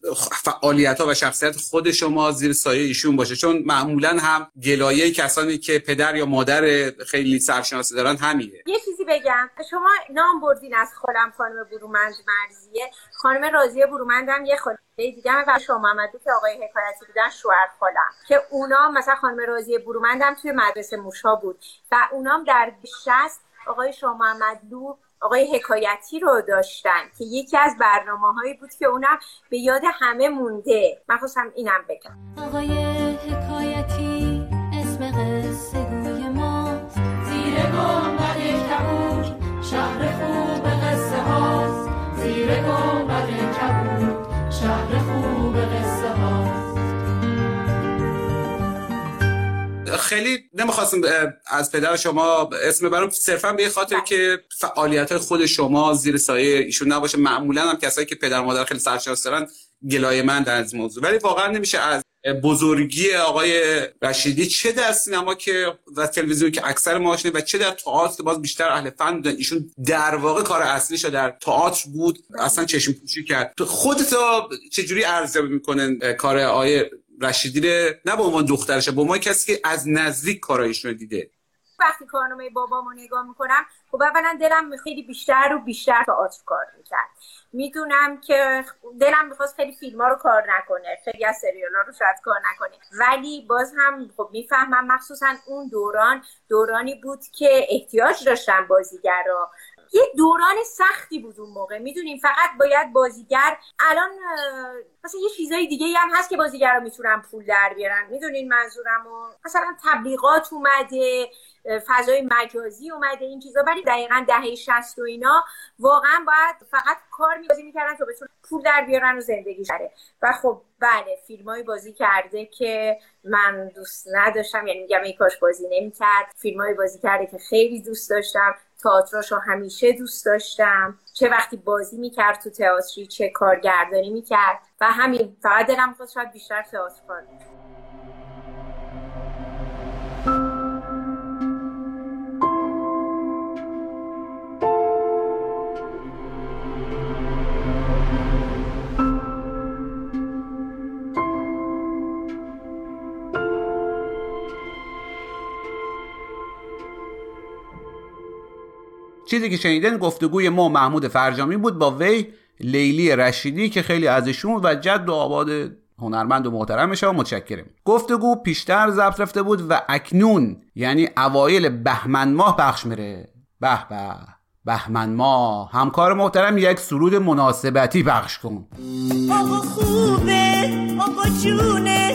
فعالیت ها و شخصیت خود شما زیر سایه ایشون باشه. چون معمولا هم گلایه کسانی که پدر یا مادر خیلی سرشناسی دارن همینه. یه چیزی بگم. شما نام بردین از خودم خانم برومند مرزیه. خانم راضیه برومندم یه خانم دیگه و شما محمدو که آقای حکایتی بودن شوهر خالم. که اونا مثلا خانم راضیه برومندم توی مدرسه موشا بود. و اونام در شست آقای شما محمدلو آقای حکایتی رو داشتن که یکی از برنامه هایی بود که اونم به یاد همه مونده. من خواستم اینم بگم. آقای حکایتی خیلی نمی‌خواستم از پدر شما اسم برام صرفا به خاطر که فعالیت خود شما زیر سایه ایشون نباشه. معمولا هم کسایی که پدر مادر خیلی سرشناس دارن گلایه من در از موضوع. ولی واقعا نمیشه از بزرگی آقای رشیدی چه در سینما که و تلویزیون که اکثر ما و چه در تئاتر باز بیشتر اهل فن بودن. ایشون در واقع کار اصلیش در تئاتر بود. اصلا چشم پوشی کرد. خودت چجوری ارزیابی می‌کنن کار آقای رشیدی نه به عنوان دخترشه به عنوان کسی که از نزدیک کارایش رو دیده. وقتی کارنامه بابامو نگاه می‌کنم خب اولا دلم خیلی بیشتر و بیشتر تئاتر کار می‌کرد. می‌دونم که دلم می‌خواست خیلی فیلم ها رو کار نکنه خیلی از سریال ها رو شاید کار نکنه. ولی باز هم خب می‌فهمم مخصوصا اون دوران دورانی بود که احتیاج داشتن بازیگرا یه دوران سختی بود اون موقع. می‌دونیم فقط باید بازیگر الان مثلا یه چیزای دیگه هم هست که بازیگرا می‌تونن پول در بیارن. می‌دونین منظورم و مثلا تبلیغات اومده فضای مجازی اومده این چیزا. ولی دقیقا دهه 60 و اینا واقعا باید فقط کار بازی می‌کردن تا بتونن پول در بیارن و زندگی شده و خب بله فیلمایی بازی کرده که من دوست نداشتم. یعنی میگم این کاش بازی نمی‌کرد. فیلمایی بازی کرده که خیلی دوست داشتم. تئاتراشو همیشه دوست داشتم. چه وقتی بازی می‌کرد تو تئاتری چه کارگردانی می‌کرد. و همین فقط دلم خواست شاید بیشتر تئاتر کار چیزی که شنیدن گفتگوی ما محمود فرجامی بود با وی لیلی رشیدی که خیلی ازشون و جد و آباد هنرمند و محترمش و متشکرم. گفتگو پیشتر ضبط رفته بود و اکنون یعنی اوایل بهمن ماه پخش میره. به به بهمن ماه. همکار محترم یک سرود مناسبتی پخش کن. آقا خوبه آقا جونه.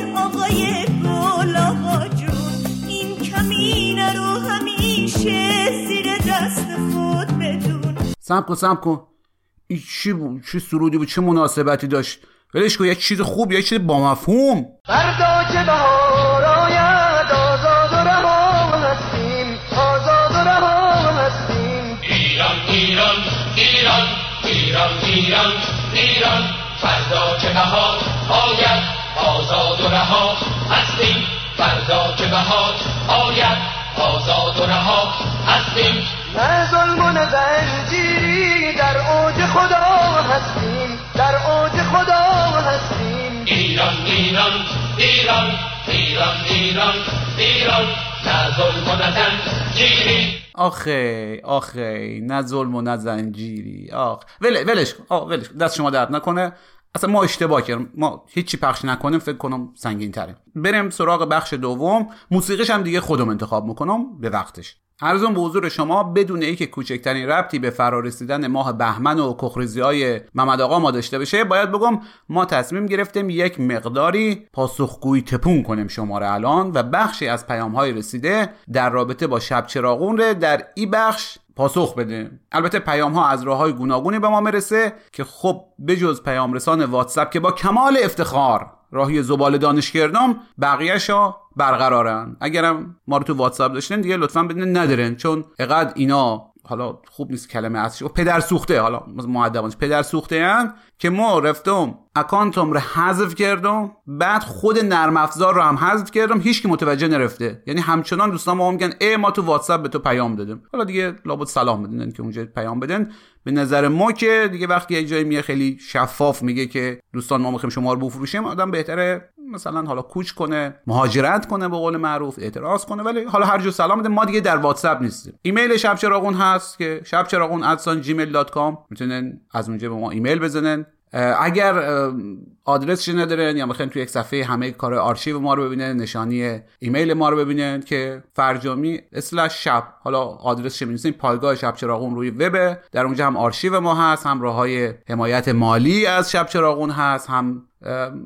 سم کن سم کن. این چی بود؟ چه سرودی بود؟ چه مناسبتی داشت؟ ولش کن یک چیز خوب یک چیز با مفهوم فردا که بهار آید آزاد و رها هستیم آزاد و رها هستیم. ایران ایران ایران ایران ایران ایران. فردا که بهار آید آزاد و رها هستیم. فردا که بهار آید آزاد و رها هستیم. نه ظلم و نه زنجیری در اوج خدا هستیم در اوج خدا هستیم. ایران ایران ایران ایران ایران ایران نه ظلم و زنجیری. آخه آخه نه ظلم و نه زنجیری. آخ ول ولش. آه ولش. دست شما درد نکنه. اصلا ما اشتباه کردیم. ما هیچی پخش نکنیم. فکر کنم سنگین تره بریم سراغ بخش دوم. موسیقیش هم دیگه خودم انتخاب می‌کنم. به وقتش. ارزم به حضور شما بدون اینکه کوچکترین ربطی به فرارسیدن ماه بهمن و کخریزی های محمد آقا ما داشته باشه باید بگم ما تصمیم گرفتیم یک مقداری پاسخگویی تپون کنیم شماره الان و بخشی از پیام های رسیده در رابطه با شب چراغون ره در این بخش پاسخ بده البته پیام ها از راه های گوناگونی به ما می‌رسه که خب بجز پیام رسان واتساپ که با کمال افتخار راهی زبال دانش کردم بقیهش ها برقرارن. اگرم ما رو تو واتساپ داشتن دیگه لطفا بدونن ندارن چون اقد اینا حالا خوب نیست کلمه اصلیش و پدر سوخته حالا مؤدبانه‌ش پدر سوخته هن که ما رفتم account م رو حذف کردم بعد خود نرم افزار رو هم حذف کردم هیچ کی متوجه نرفته. یعنی همچنان دوستان ما میگن ای ما تو واتساپ به تو پیام دادیم. حالا دیگه لابد صلاح بدونن که اونجا پیام بدن به نظر ما که دیگه وقتی یه جایی میگه خیلی شفاف میگه که دوستان ما می‌خوایم شما رو بفروشیم آدم بهتره مثلا حالا کوچ کنه مهاجرت کنه به قول معروف اعتراض کنه ولی حالا هر جور صلاح بدونن ما دیگه در واتساپ نیستیم. ایمیل شب چراغون هست که شب چراغون gmail.com می‌تونن از اونجا به ما ایمیل بزنن. اگر آدرسش ندارن یا می‌خواین توی یک صفحه همه کار آرشیو ما رو ببینن نشانی ایمیل ما رو ببینن که فرجامی slash شب حالا آدرسش می‌نویسین پایگاه شب چراغون روی وب در اونجا هم آرشیو ما هست هم راه های حمایت مالی از شب چراغون هست هم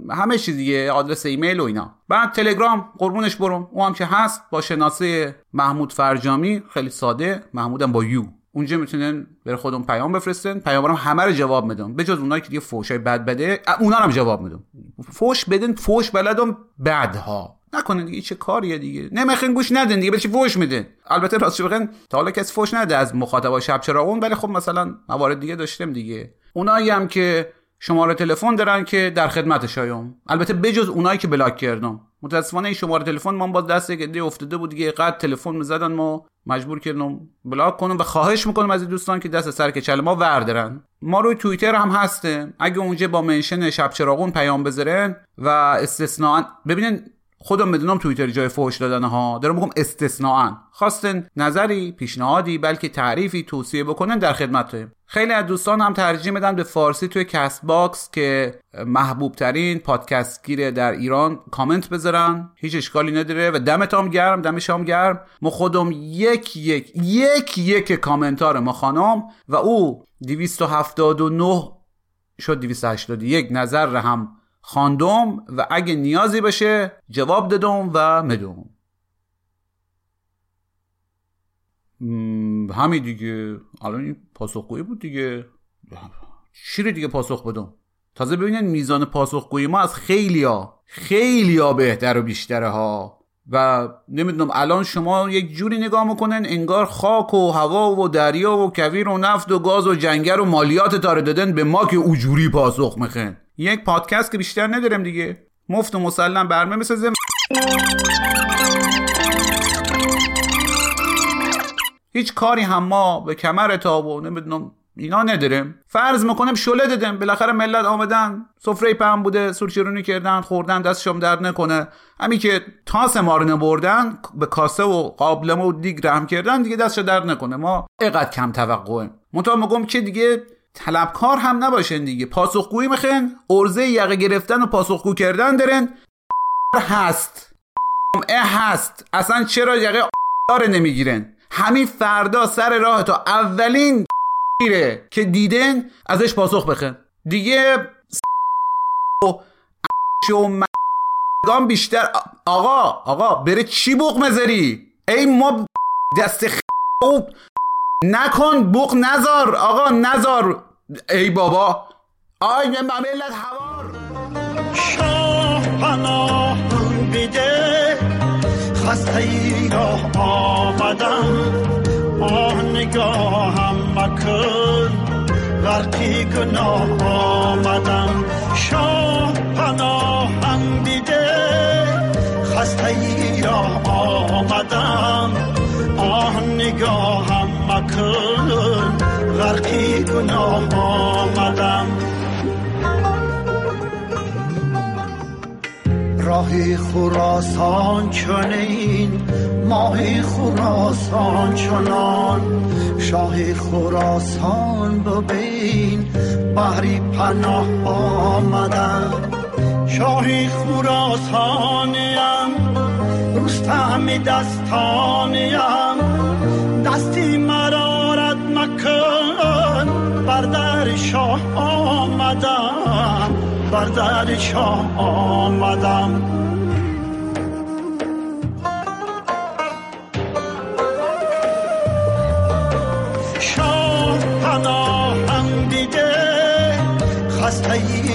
همه چیز دیگه آدرس ایمیل و اینا. بعد تلگرام قربونش برم. اون هم که هست با شناسه محمود فرجامی خیلی ساده محمودم با U. اونجا می‌تونن بر خودم پیام بفرستن. پیامبرم همه رو جواب میدم. به جز اونایی که دیگه فوشای بد بده اونا هم جواب میدم. فوش بدن فوش بلدم بعدها. نکنن دیگه چه کاریه دیگه؟ نمیخین گوش ندن دیگه به چی فوش میدن البته راستش بخین تا حالا کسی فوش نده از مخاطبای شب چراغون ولی خب مثلا موارد دیگه داشتم دیگه. اونایی هم که شماره تلفن دارن که در خدمت شایم البته بجز اونایی که بلاک کردم. متاسفانه این شماره تلفن من باز دست گده افتاده بود دیگه قد تلفن می‌زدن. ما مجبور کردم بلاک کنم و خواهش می‌کنم از دوستان که دست سر کچل ما وردارن. ما روی توییتر هم هستیم. اگه اونجا با منشن شب چراغون پیام بذارن و استثناء ببینین خودم بدونم توییتر جای فوش دادن ها دارم میگم استثناء خواستن نظری پیشنهادی بلکه تعریفی توصیه بکنن در خدمتتیم خیلی از دوستان هم ترجیح میدن به فارسی توی کست باکس که محبوب ترین پادکست گیره در ایران کامنت بذارن. هیچ اشکالی نداره و دمت هم گرم دم شام گرم. ما خودم یک یک یک یک کامنتار ما خانم و او 279 شد 281 نظر هم خواندم و اگه نیازی بشه جواب دادم و مدوم همین دیگه. الان این پاسخگویی بود دیگه. چی رو دیگه پاسخ بدم؟ تازه ببینید میزان پاسخگویی ما از خیلیا خیلیا بهتر و بیشتره ها. و نمی‌دونم الان شما یک جوری نگاه می‌کنن انگار خاک و هوا و دریا و کویر و نفت و گاز و جنگر و مالیات تاره دادن به ما که اوجوری پاسخ میخن یک پادکست که بیشتر ندارم دیگه. مفت و مسلم برمه می‌سازم هیچ کاری هم ما به کمر تاب و نمی‌دونم اینا نداریم. فرض می‌کنم شله دادم بالاخره ملت آمدن سفره پهن بوده سورچرونی کردن خوردن دستشم درد نکنه. همین که تاس مارنه بردن به کاسه و قابلمه و دیگ رحم کردن دیگه دستش درد نکنه. ما اقدر کم توقعیم. منتها میگم که دیگه طلبکار هم نباشن دیگه. پاسخگویی میخن ارزه یقه گرفتن و پاسخگو کردن دارن هست. اه هست. اصلا چرا یقه داره نمی‌گیرن همین فردا سر راه تا اولین گیره که دیدن ازش پاسخ بخن دیگه و بیشتر آقا آقا بره چی بوق مزری ای ما دست خوب نکن بوق نزار آقا نزار ای بابا. آی ملت هوار شاه پناه بیده. ای را آمدم. آه نگاهم مکن. غرقی گناه آمدم. شاه خراسان چنین ماهی خراسان چنان. شاهی خراسان ببین بحری پناه آمدم شاهی خراسانیم رستم دستانیم. دستی مرارت مکن بر در شاه آمدم بر در شاه آمدم. شاه پناهم دیده خسته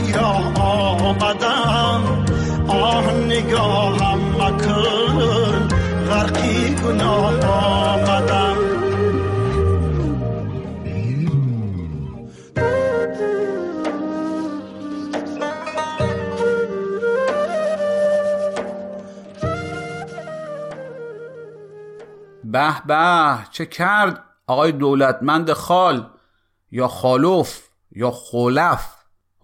به به چه کرد؟ آقای دولتمند خال یا خالوف یا خولف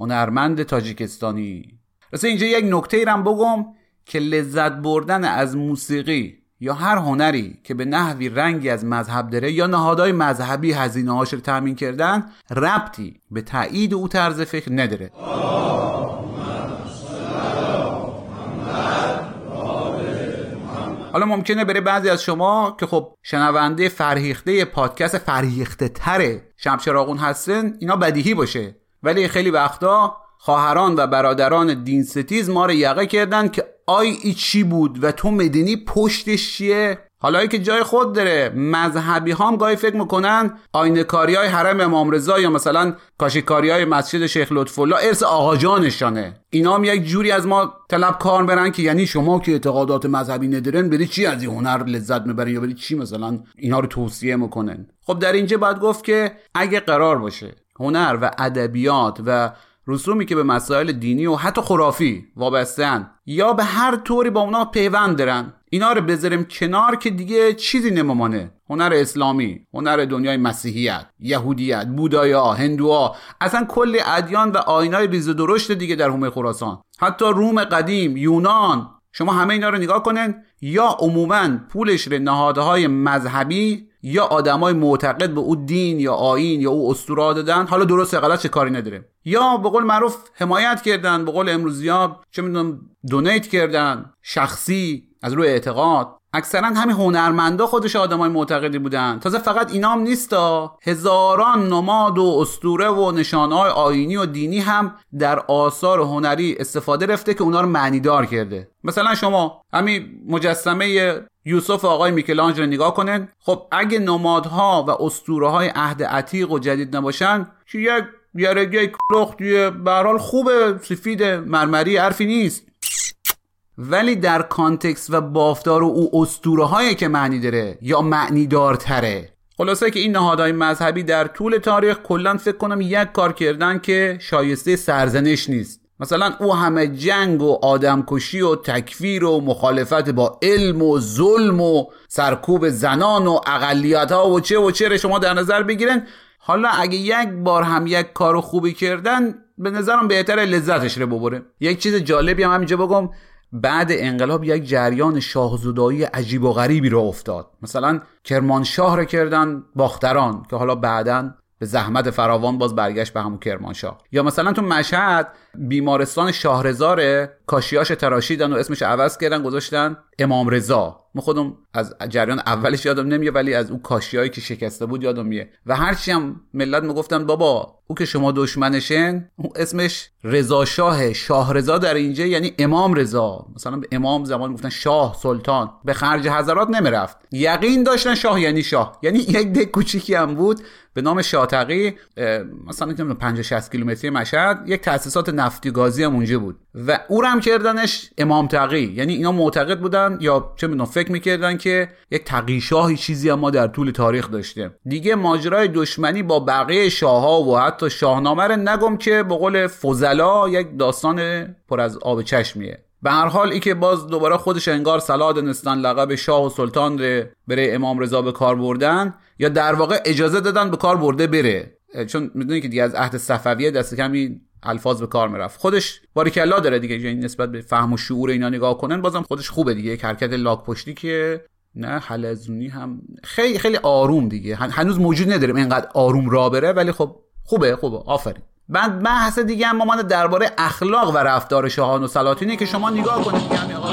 هنرمند تاجیکستانی. راسه اینجا یک نکته ایرم بگم که لذت بردن از موسیقی یا هر هنری که به نحوی رنگی از مذهب داره یا نهادهای مذهبی هزینه هاش رو تامین کردن ربطی به تایید او طرز فکر نداره. حالا ممکنه بره بعضی از شما که خب شنونده فرهیخته پادکست فرهیخته تره شمشراغون هستن اینا بدیهی باشه. ولی خیلی وقتا خواهران و برادران دین ستیز ما رو یقه کردن که آی ای چی بود و تو مدینی پشتش چیه؟ حالا که جای خود داره مذهبی هم گاهی فکر می‌کنن آینه کاری های حرم امام رضا یا مثلا کاشیکاری های مسجد شیخ لطف الله ارث آقا جانشانه. اینا هم یک جوری از ما طلب کار برن که یعنی شما که اعتقادات مذهبی ندارن بری چی از این هنر لذت می‌برین یا بری چی مثلا اینا رو توصیه می‌کنن خب در اینجا باید گفت که اگه قرار باشه هنر و ادبیات و رسومی که به مسائل دینی و حتی خرافی وابستن یا به هر طوری با اونا پیوند دارن اینا رو بذاریم کنار که دیگه چیزی نمامانه. هنر اسلامی هنر دنیای مسیحیت یهودیت بودایا هندوها اصلا کل ادیان و آینای ریز درشت دیگه در حومه خراسان. حتی روم قدیم یونان. شما همه اینا رو نگاه کنن یا عموما پولش رو نهادهای مذهبی یا آدمای معتقد به او دین یا آین یا او اسطوره دادن. حالا درست غلط چه کاری نداره. یا به قول معروف حمایت کردن. به قول امروزی ها چه می‌دونم دونیت کردن. شخصی. از روی اعتقاد. اکثرا همین هنرمندا خودش آدمای معتقدی بودن. تازه فقط اینام نیستا. هزاران نماد و اسطوره و نشانهای آینی و دینی هم در آثار هنری استفاده رفته که اونا رو معنیدار کرده. مثلا شما همین مجسمه یوسف آقای میکلانج رو نگاه کنن خب اگه نمادها و اسطوره های عهد عتیق و جدید نباشن که یک یارگی کلوخ توی برحال خوبه سفید مرمری حرفی نیست. ولی در کانتکست و بافتار و او اسطوره هایی که معنی داره یا معنی دارتره خلاصه که این نهادهای مذهبی در طول تاریخ کلا فکر کنم یک کار کردن که شایسته سرزنش نیست. مثلا او همه جنگ و آدمکشی و تکفیر و مخالفت با علم و ظلم و سرکوب زنان و اقلیت ها و چه و چه شما در نظر بگیرن حالا اگه یک بار هم یک کار خوبی کردن به نظرم بهتره لذتش رو ببره یک چیز جالبی هم همینجا بگم. بعد انقلاب یک جریان شاهزودایی عجیب و غریبی رو افتاد. مثلا کرمانشاه رو کردن باختران که حالا بعدا به زحمت فراوان باز برگشت به همون کرمانشاه. یا مثلا تو مشهد بیمارستان شاهرزار کاشیاش تراشیدن و اسمش عوض کردن گذاشتن امام رضا. من خودم از جریان اولش یادم نمیاد ولی از اون کاشیایی که شکسته بود یادم میاد. و هرچی هم ملت می‌گفتن بابا او که شما دشمنشن اون اسمش رضا شاه شاه رضا در اینجا یعنی امام رضا. مثلا به امام زمان گفتن شاه سلطان. به خرج حضرات نمی‌رفت. یقین داشتن شاه یعنی شاه. یعنی یک دک کوچیکی هم بود به نام شاتقی مثلا نمی‌دونم 50 60 کیلومتری مشهد. یک تاسیسات نفتی گازی هم اونجا بود. و او کردنش امام تقی. یعنی اینا معتقد بودن یا چه می‌دونم فکر می‌کردن که یک تقی شاهی چیزی هم ما در طول تاریخ داشته دیگه ماجرای دشمنی با بقیه شاهها و حتی شاهنامه رو نگم که به قول فضلا یک داستان پر از آب چشمیه. به هر حال ای که باز دوباره خودش انگار صلاح دانستن لقب شاه و سلطان رو برای امام رضا به کار بردن یا در واقع اجازه دادن به کار برده بره. چون می‌دونی که دیگه از عهد صفویه دست کمی الفاظ به کار می‌رفت. خودش باریکلا داره دیگه یعنی نسبت به فهم و شعور اینا نگاه کنن بازم خودش خوبه دیگه. یک حرکت لاک پشتی که نه حلزونی هم خیلی خیلی آروم دیگه. هنوز موجود نداریم اینقدر آروم را بره ولی خب خوبه خوبه. آفرین. بعد بحث دیگه هم مامان درباره اخلاق و رفتار شاهان و سلاطینه که شما نگاه کنید. دیگه همین آقا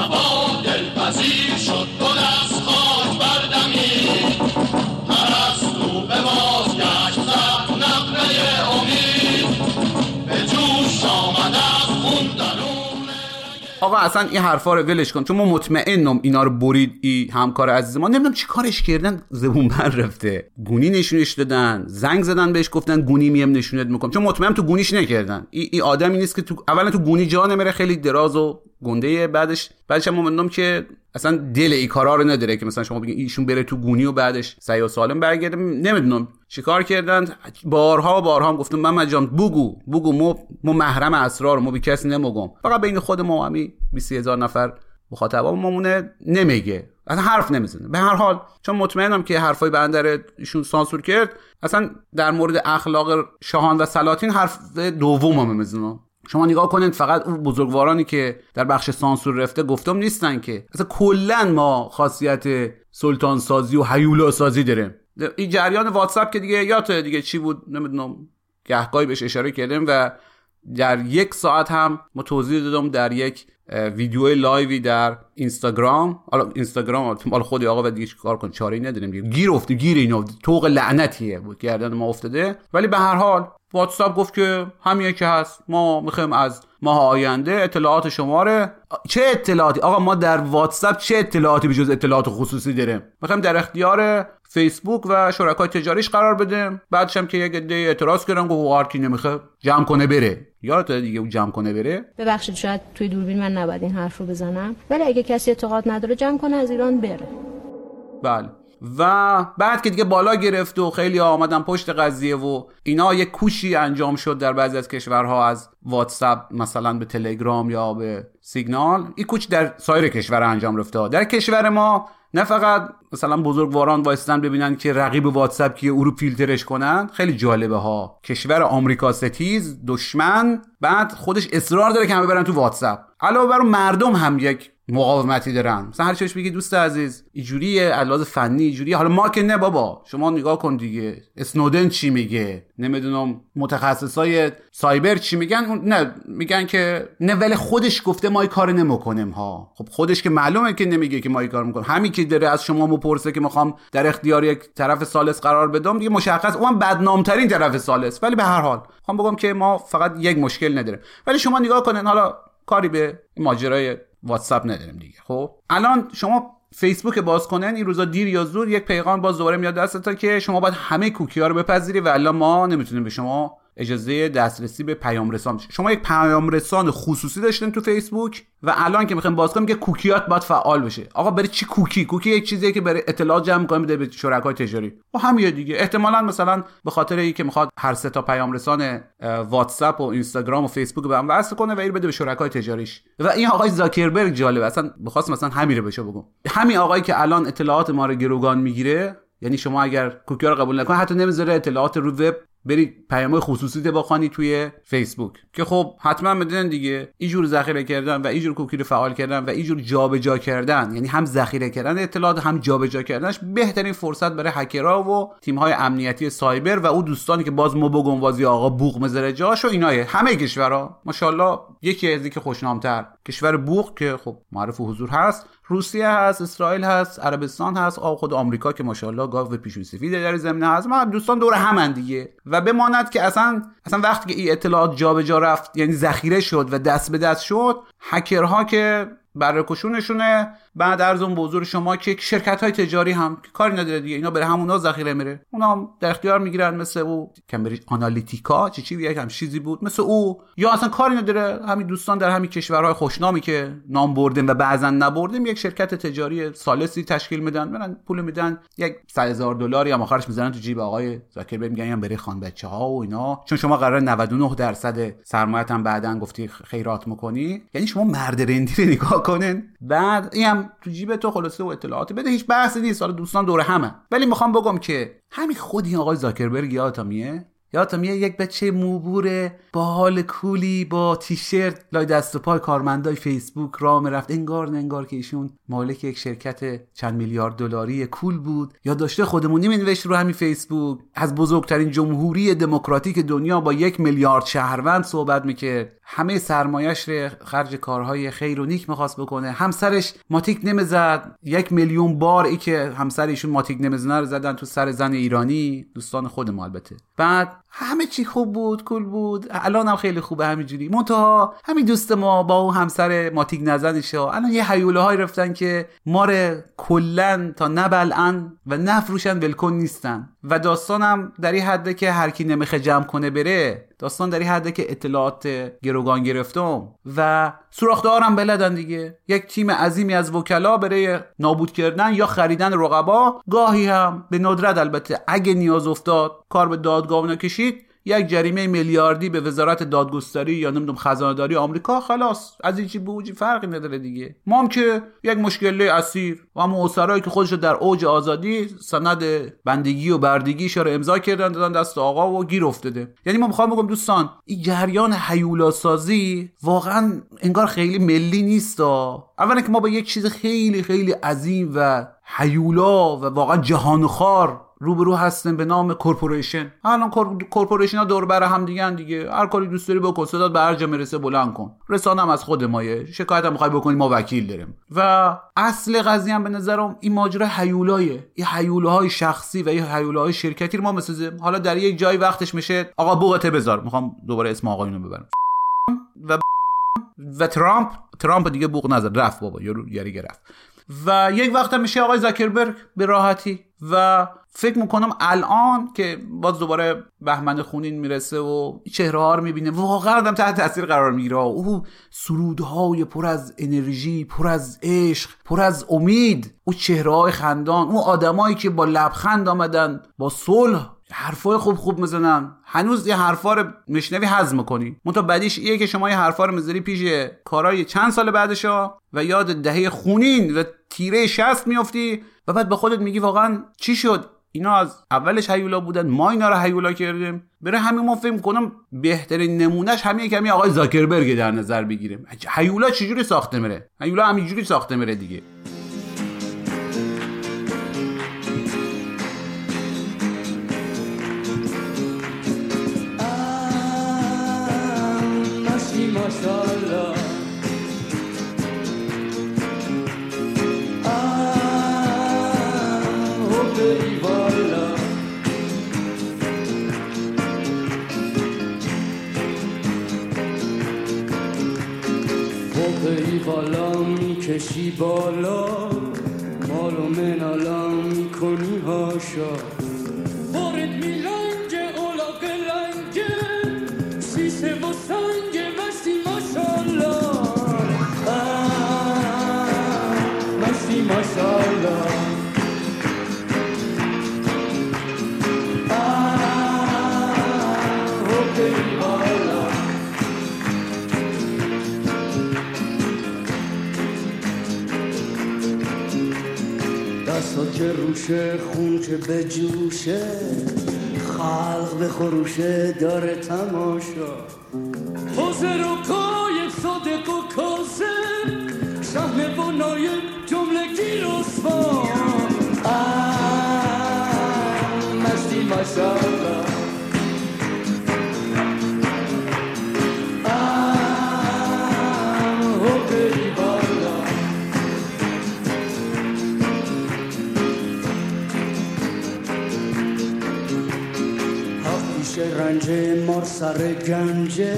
آقا اصلا این حرفا رو ولش کن. چون ما مطمئنم اینا رو برید ای همکار عزیز ما. نمی‌دونم چی کارش کردن. زبون بر رفته. گونی نشونش دادن. زنگ زدن بهش گفتن گونی میم نشونت می‌کنم. چون مطمئنم تو گونیش نکردن. ای, ای آدمی نیست که تو اولا تو گونی جا نمیره خیلی دراز و گنده بعدش بعدش هم مطمئنم که اصلا دل ای کارا رو نداره که مثلا شما بگین ایشون بره تو گونی و بعدش سعی و سالم برگرده. نمی‌دونم. چیکار کردن؟ بارها و بارها هم گفتم محمد جان بگو بگو مو مو محرم اسرار مو بی کسی نمیگم. فقط بین خود ما همی 20 هزار نفر مخاطبا مامونه نمیگه. اصلا حرف نمی‌زنه. به هر حال چون مطمئنم که حرفای بنده ایشون سانسور کرد اصلا در مورد اخلاق شاهان و سلاطین حرف دوم هم می‌زنه شما نگاه کنید فقط اون بزرگوارانی که در بخش سانسور رفته گفتم نیستن که. اصلا کلا ما خاصیت سلطان سازی و هیولا سازی داریم. این جریان واتساپ که دیگه یادت دیگه چی بود نمی‌دونم گهگاهی بهش اشاره کردیم و در یک ساعت هم ما توضیح دادم در یک ویدیو live ی در اینستاگرام. حالا اینستاگرام مال خود آقا و دیگه کار کن چاره نداریم دیگه. گیر افته گیر اینا. طوق لعنتیه بود گردن ما افتاده. ولی به هر حال واتساپ گفت که همین که هست. ما می‌خوایم از ماه آینده اطلاعات شماره چه اطلاعاتی؟ آقا ما در واتساپ چه اطلاعاتی بجز اطلاعات خصوصی داریم؟ می‌خوایم در اختیار فیسبوک و شرکای تجاریش قرار بدیم بعدش هم که یک عده اعتراض کردن گفت هر کی نمی‌خواد جمع کنه بره. یادت دیگه اون جمع کنه بره؟ ببخشید شاید توی دوربین من نباید این حرف رو بزنم. ولی اگه کسی اعتقاد نداره جمع کنه از ایران بره. بله. و بعد که دیگه بالا گرفت و خیلی آمدن پشت قضیه و اینا یک کوشی انجام شد در بعضی از کشورها از واتساپ مثلا به تلگرام یا به سیگنال. این کوچ در سایر کشور انجام رفته. در کشور ما نه فقط مثلا بزرگواران وایستن ببینن که رقیب واتساپ که او رو فیلترش کنن. خیلی جالبه ها. کشور آمریکا ستیز دشمن بعد خودش اصرار داره که همه برن تو واتساپ. علاوه بر مردم هم یک مقاومتی دارن. مثلا هر چیش بگی دوست عزیز اینجوریه علاوه فنی اینجوریه. حالا ما که نه بابا. شما نگاه کن دیگه. اسنودن چی میگه؟ نمی‌دونم متخصصای cyber چی میگن؟ نه میگن که نه ولی خودش گفته ما این کار نمی‌کنیم ها. خب خودش که معلومه که نمیگه که ما این کار می‌کنیم. همین که داره از شما می‌پرسه که می‌خوام در اختیار یک طرف ثالث قرار بدم دیگه مشخص. اون بدنامترین طرف ثالث ولی به هر حال می‌خوام بگم که ما فقط یک مشکل نداریم. ولی شما نگاه کنین حالا کاری به ماجرای واتساپ نداریم دیگه. خب؟ الان شما فیسبوک باز کنن این روزا دیر یا زود یک پیغام باز دوباره میاد دستتا که شما باید همه کوکی ها رو بپذیری و الان ما نمی‌تونیم به شما اجازه دسترسی به پیام رسان شما یک پیام رسان خصوصی داشتین تو فیسبوک و الان که می‌خوایم باز کنیم که کوکیات باید فعال بشه. آقا برای چی کوکی؟ کوکی یک چیزیه که برای اطلاع جمع کنه بده به شرکای تجاری. و همین دیگه. احتمالا مثلا به خاطر اینکه می‌خواد هر سه تا پیام رسان واتساپ و اینستاگرام و فیسبوک به هم وصل کنه و این بده به شرکای تجاریش. و این آقای زاکربرگ جالب اصلا بخواست مثلا همین رو بشه بگم. همین آقایی که الان اطلاعات ما رو گروگان می‌گیره یعنی شما اگر کوکی رو قبول نکنید حتی نمی‌ذاره اطلاعات رو وب برید پیام خصوصی بخوانید توی فیسبوک. که خب حتما بدونن دیگه اینجور ذخیره کردن و اینجور کوکی رو فعال کردن و اینجور جابجا کردن. یعنی هم ذخیره کردن اطلاعات هم جابجا کردنش بهترین فرصت برای هکرها و تیم های امنیتی سایبر و او دوستانی که باز مو بگنوازی آقا بوق مزره جاش و اینایه همه کشورها. ماشاءالله یکی از اینکه خوشنامتر. کشور بوق که خب معرف حضور هست روسیه هست اسرائیل هست عربستان هست. آ خود آمریکا که ماشاءالله گاو پیشون سفید در زمینه هست. ما دوستان دور همن دیگه. و بماند که اصلا اصلا وقتی که این اطلاعات جابجا رفت یعنی ذخیره شد و دست به دست شد هکرها که برکشونشونه بعد ارزون به حضور شما که شرکت های تجاری هم کاری نداره دیگه. اینا بره همونا ذخیره میره. اونا هم در اختیار می‌گیرن مثل او. کمبریج آنالیتیکا چی چی هم چیزی بود. مثل او. یا اصلا کاری نداره. همین دوستان در همین کشورهای خوشنامی که نام بردیم و بعضا نبردیم یک شرکت تجاری سالسی تشکیل میدن. برن پول میدن. یک 100 هزار دلار یا آخرش می‌ذارن تو جیب آقای زاکربرگ. میگن بره خان بچه ها و اینا. چون شما قرار 99 درصد سرمایه‌ت هم بعدا گفتی خیرات می‌کنی. یعنی شما مرد رندی نگاه کنین. بعد این هم تو جیب تو خلاصه و اطلاعات بده هیچ بحثی نیست. حالا دوستان دور همه. ولی می‌خوام بگم که همین خود این آقای زاکربرگ یادتمیه یادتم یه یک بچه موبور با حال کولی با تیشرت لای دست و پای کارمندای فیسبوک راه رفت انگار نه انگار که ایشون مالک یک شرکت چند میلیارد دلاری کول بود. یا داشته خودمونی مینوشت رو همین فیسبوک. از بزرگترین جمهوری دموکراتیک دنیا با یک میلیارد شهروند صحبت می‌کرد. همه سرمایش رو خرج کارهای خیر و نیک می‌خواست بکنه. همسرش ماتیک نمی‌زد. یک میلیون بار ای که همسر ایشون ماتیک نمی‌زنه رو زدن تو سر زن ایرانی. دوستان خودمون البته. بعد همه چی خوب بود کول بود. الان هم خیلی خوبه همینجوری. منتها همین دوست ما با اون همسر ماتیک نزنش الان یه حیوله های رفتن که ما رو کلا تا نبلعن و نفروشن ولکن نیستن. و داستانم در این حده که هر کی نمیخه جمع کنه بره داستان در این حده که اطلاعات گروگان گرفتم و سوراخدارم بلدن دیگه. یک تیم عظیمی از وکلا برای نابود کردن یا خریدن رقبا گاهی هم به ندرت البته اگه نیاز افتاد کار به دادگاه نکشید یک جریمه میلیاردی به وزارت دادگستری یا نمی‌دونم خزانهداری آمریکا خلاص. از این چی بوجی فرقی نداره دیگه. ما هم که یک مشکل اسیر و هم اسرایی که خودش در اوج آزادی سند بندگی و بردگیش رو امضا کردن دادن دست آقا و گیر افتاده. یعنی ما می‌خوام بگم دوستان این جریان هیولا سازی واقعا انگار خیلی ملی نیست اولا که ما با یک چیز خیلی خیلی عظیم و هیولا و واقعا جهانخوار روبرو هستن به نام corporation. الان corporation ها دور بر هم دیگه دیگه. هر کاری دوست داری بکن صدات به هر جا می‌رسه بلند کن. رسانه هم از خود مایه. شکایت هم می‌خوای بکنی ما وکیل داریم. و اصل قضیه هم به نظرم این ماجرا هیولایه این هیولای شخصی و این هیولا های شرکتی رو ما مثل حالا در یک جای وقتش میشه. آقا بوقته بذار. می‌خوام دوباره اسم آقایونو ببرم. و و ترامپ ترامپ دیگه بوق نظر رفت بابا. یارو یاری رفت. و یک وقت میشه آقای زاکربرگ به راحتی و فکر می‌کنم الان که باز دوباره بهمن خونین می‌رسه و چهره ها رو می‌بینه واقعا آدم تحت تاثیر قرار می‌گیره. او سرودهای پر از انرژی پر از عشق پر از امید. او چهره های خندان او آدمایی که با لبخند آمدن با صلح حرفای خوب خوب می‌زنن هنوز یه حرفا رو مشنوی هضم کنی منتها بعدیش ایه که شما یه حرفا رو می‌ذاری پیش کارای چند سال بعدشا و یاد دهه خونین و تیره شست میافتی و بعد به خودت میگی واقعا چی شد؟ اینا از اولش هیولا بودن ما اینا رو هیولا کردیم. بره همین ما فکر کنم بهترین نمونهش همین کمی آقای زاکربرگ در نظر بگیریم. هیولا چجوری ساخته میره؟ هیولا همینجوری ساخته میره دیگه. بالا می‌کشی بالا. مال و منالا می‌کنی هاشا. وارد میلنج اولا قلنج سیسه و سنگ که روشه خون که به جوشه خلق به خروشه داره تماشا. حاضر و کای صادق و رنج مار سر گنجه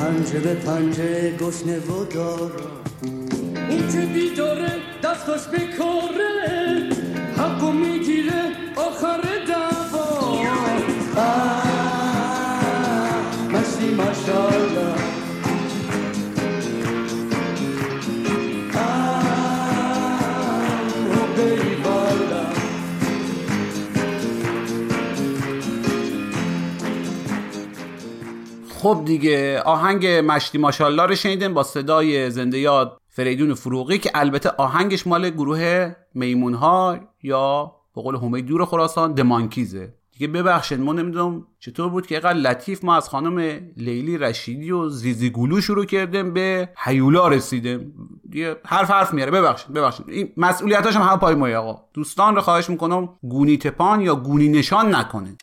پنجه به پنجه گشنه و دارا اون که بیداره دستاش بکاره حقو می‌گیره آخر دعوا مستی ماشالله خب دیگه آهنگ مشتی ماشالله رو شنیدیم با صدای زنده یاد. فریدون فروغی که البته آهنگش مال گروه میمون ها یا به قول همه دور خراسان دمانکیزه دیگه ببخشید ما نمی‌دونم چطور بود که اینقدر لطیف ما از خانم لیلی رشیدی و زیزی گلو شروع کردیم به هیولا رسیدیم. دیگه حرف حرف میاره ببخشید ببخشید. این مسئولیتاش هم پای ما آقا. دوستان رو خواهش می‌کنم گونی تپان یا گونی نشان نکنید.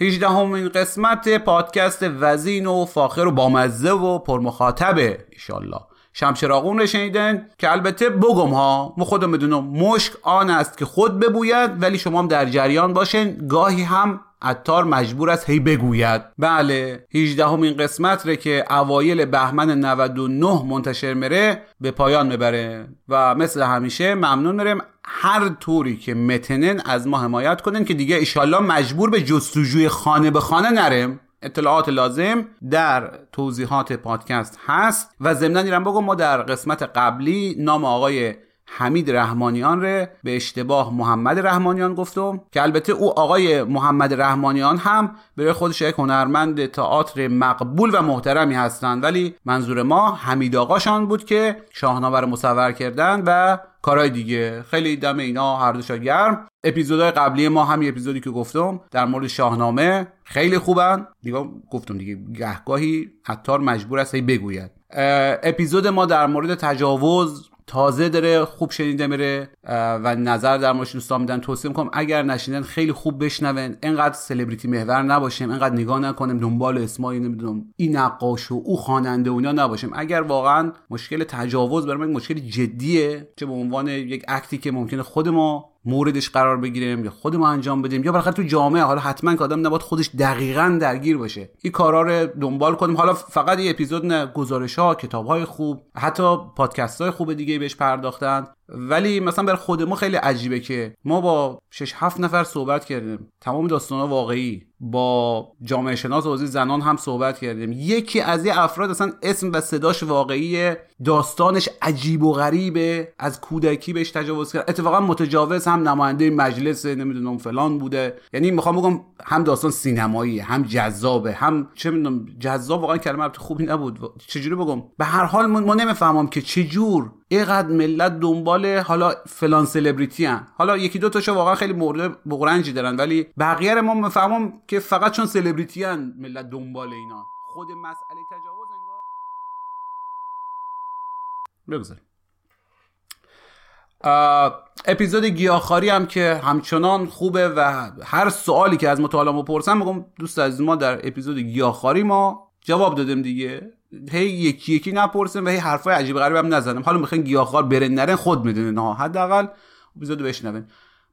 18 همین قسمت پادکست وزین و فاخر و بامزه و پرمخاطبه ایشالله شمشراغون رو شنیدن که البته بگم ها ما خودم بدونم مشک آن است که خود ببوید ولی شما هم در جریان باشین. گاهی هم عطار مجبور است هی بگوید. بله 18 همین قسمت ره که اوایل بهمن 99 منتشر مره به پایان می‌بره و مثل همیشه ممنون میرم هر طوری که متنن از ما حمایت کنن که دیگه ایشالله مجبور به جستجوی خانه به خانه نرم اطلاعات لازم در توضیحات پادکست هست و ضمنا دیرم بگم ما در قسمت قبلی نام آقای حمید رحمانیان ره به اشتباه محمد رحمانیان گفتم که البته او آقای محمد رحمانیان هم به خودش یک هنرمند تئاتر مقبول و محترمی هستند. ولی منظور ما حمید آقاشان بود که شاهنامه رو مصور کردن و کارهای دیگه. خیلی دم اینا هر دوشا گرم. اپیزودهای قبلی ما همین اپیزودی که گفتم در مورد شاهنامه خیلی خوبن. دیگه گفتم دیگه گهگاهی عطار مجبور است بگوید. اپیزود ما در مورد تجاوز تازه داره خوب شنیده میره و نظر در موردش دوستان میدن. توصیه می‌کنم اگر نشیندن خیلی خوب بشنون. اینقدر سلبریتی محور نباشیم اینقدر نگاه نکنیم دنبال اسمایی نمی‌دونم این نقاش و او خواننده و اینا نباشیم. اگر واقعا مشکل تجاوز برای مشکل جدیه چه به عنوان یک اکتی که ممکنه خود ما موردش قرار بگیریم یا خودمون انجام بدیم یا بالاخره تو جامعه حالا حتما که آدم نباید خودش دقیقا درگیر باشه. این کارا رو دنبال کنیم. حالا فقط یه اپیزود نه گزارش ها کتاب های خوب حتی پادکست های خوب دیگه بهش پرداختن. ولی مثلا برای خود ما خیلی عجیبه که ما با 6 7 نفر صحبت کردیم. تمام داستان واقعی. با جامعه شناس و زنان هم صحبت کردیم. یکی از این افراد اصلا اسم و صداش واقعی داستانش عجیب و غریبه. از کودکی بهش تجاوز کرد. اتفاقا متجاوز هم نماینده مجلس نمی‌دونم فلان بوده. یعنی می‌خوام بگم هم داستان سینمایی هم جذابه هم چه می‌دونم جذاب واقعا کلمه خوبی نبود. چجوری بگم؟ به هر حال ما نمی‌فهمم که چجور اینقدر ملت دنبال حالا فلان سلبریتی هن. حالا یکی دو تاشو واقعا خیلی مورد بغرنجی دارن ولی بقیه ما می‌فهمم که فقط چون سلبریتی هن ملت دنبال اینا. خود مسئله تجاوز انگار بگذاریم. اپیزود گیاهخواری هم که همچنان خوبه و هر سوالی که از مطالعه بپرسم میگم دوست از ما در اپیزود گیاهخواری ما جواب دادیم دیگه. هی یکی یکی نپرسیم و هی حرفای عجیب غریب هم نزنم حالا می‌خواین گیاهخوار برن نرن خود می‌دونین. ها حداقل اپیزود بشنوین.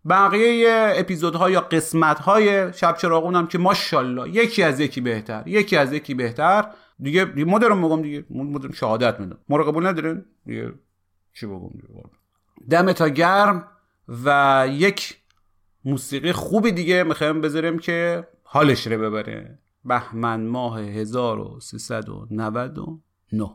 بقیه اپیزودها یا قسمت‌های شب چراغون هم که ماشاءالله یکی از یکی بهتر یکی از یکی بهتر. دیگه ما دارم میگم دیگه ما شهادت میدم. ما ندارین؟ دیگه چی بگم؟ دم تا گرم و یک موسیقی خوبی دیگه می‌خوایم بذاریم که حالش رو ببره. بهمن ماه 1399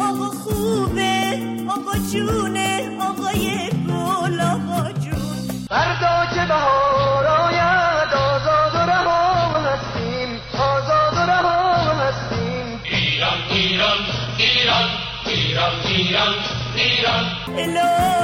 آقا خوبه آقا جونه آقای گل آقا جون. فردا که بهار آید آزاد و رها هستیم آزاد و رها هستیم. ایران ایران ایران ایران ایران ایران. الهی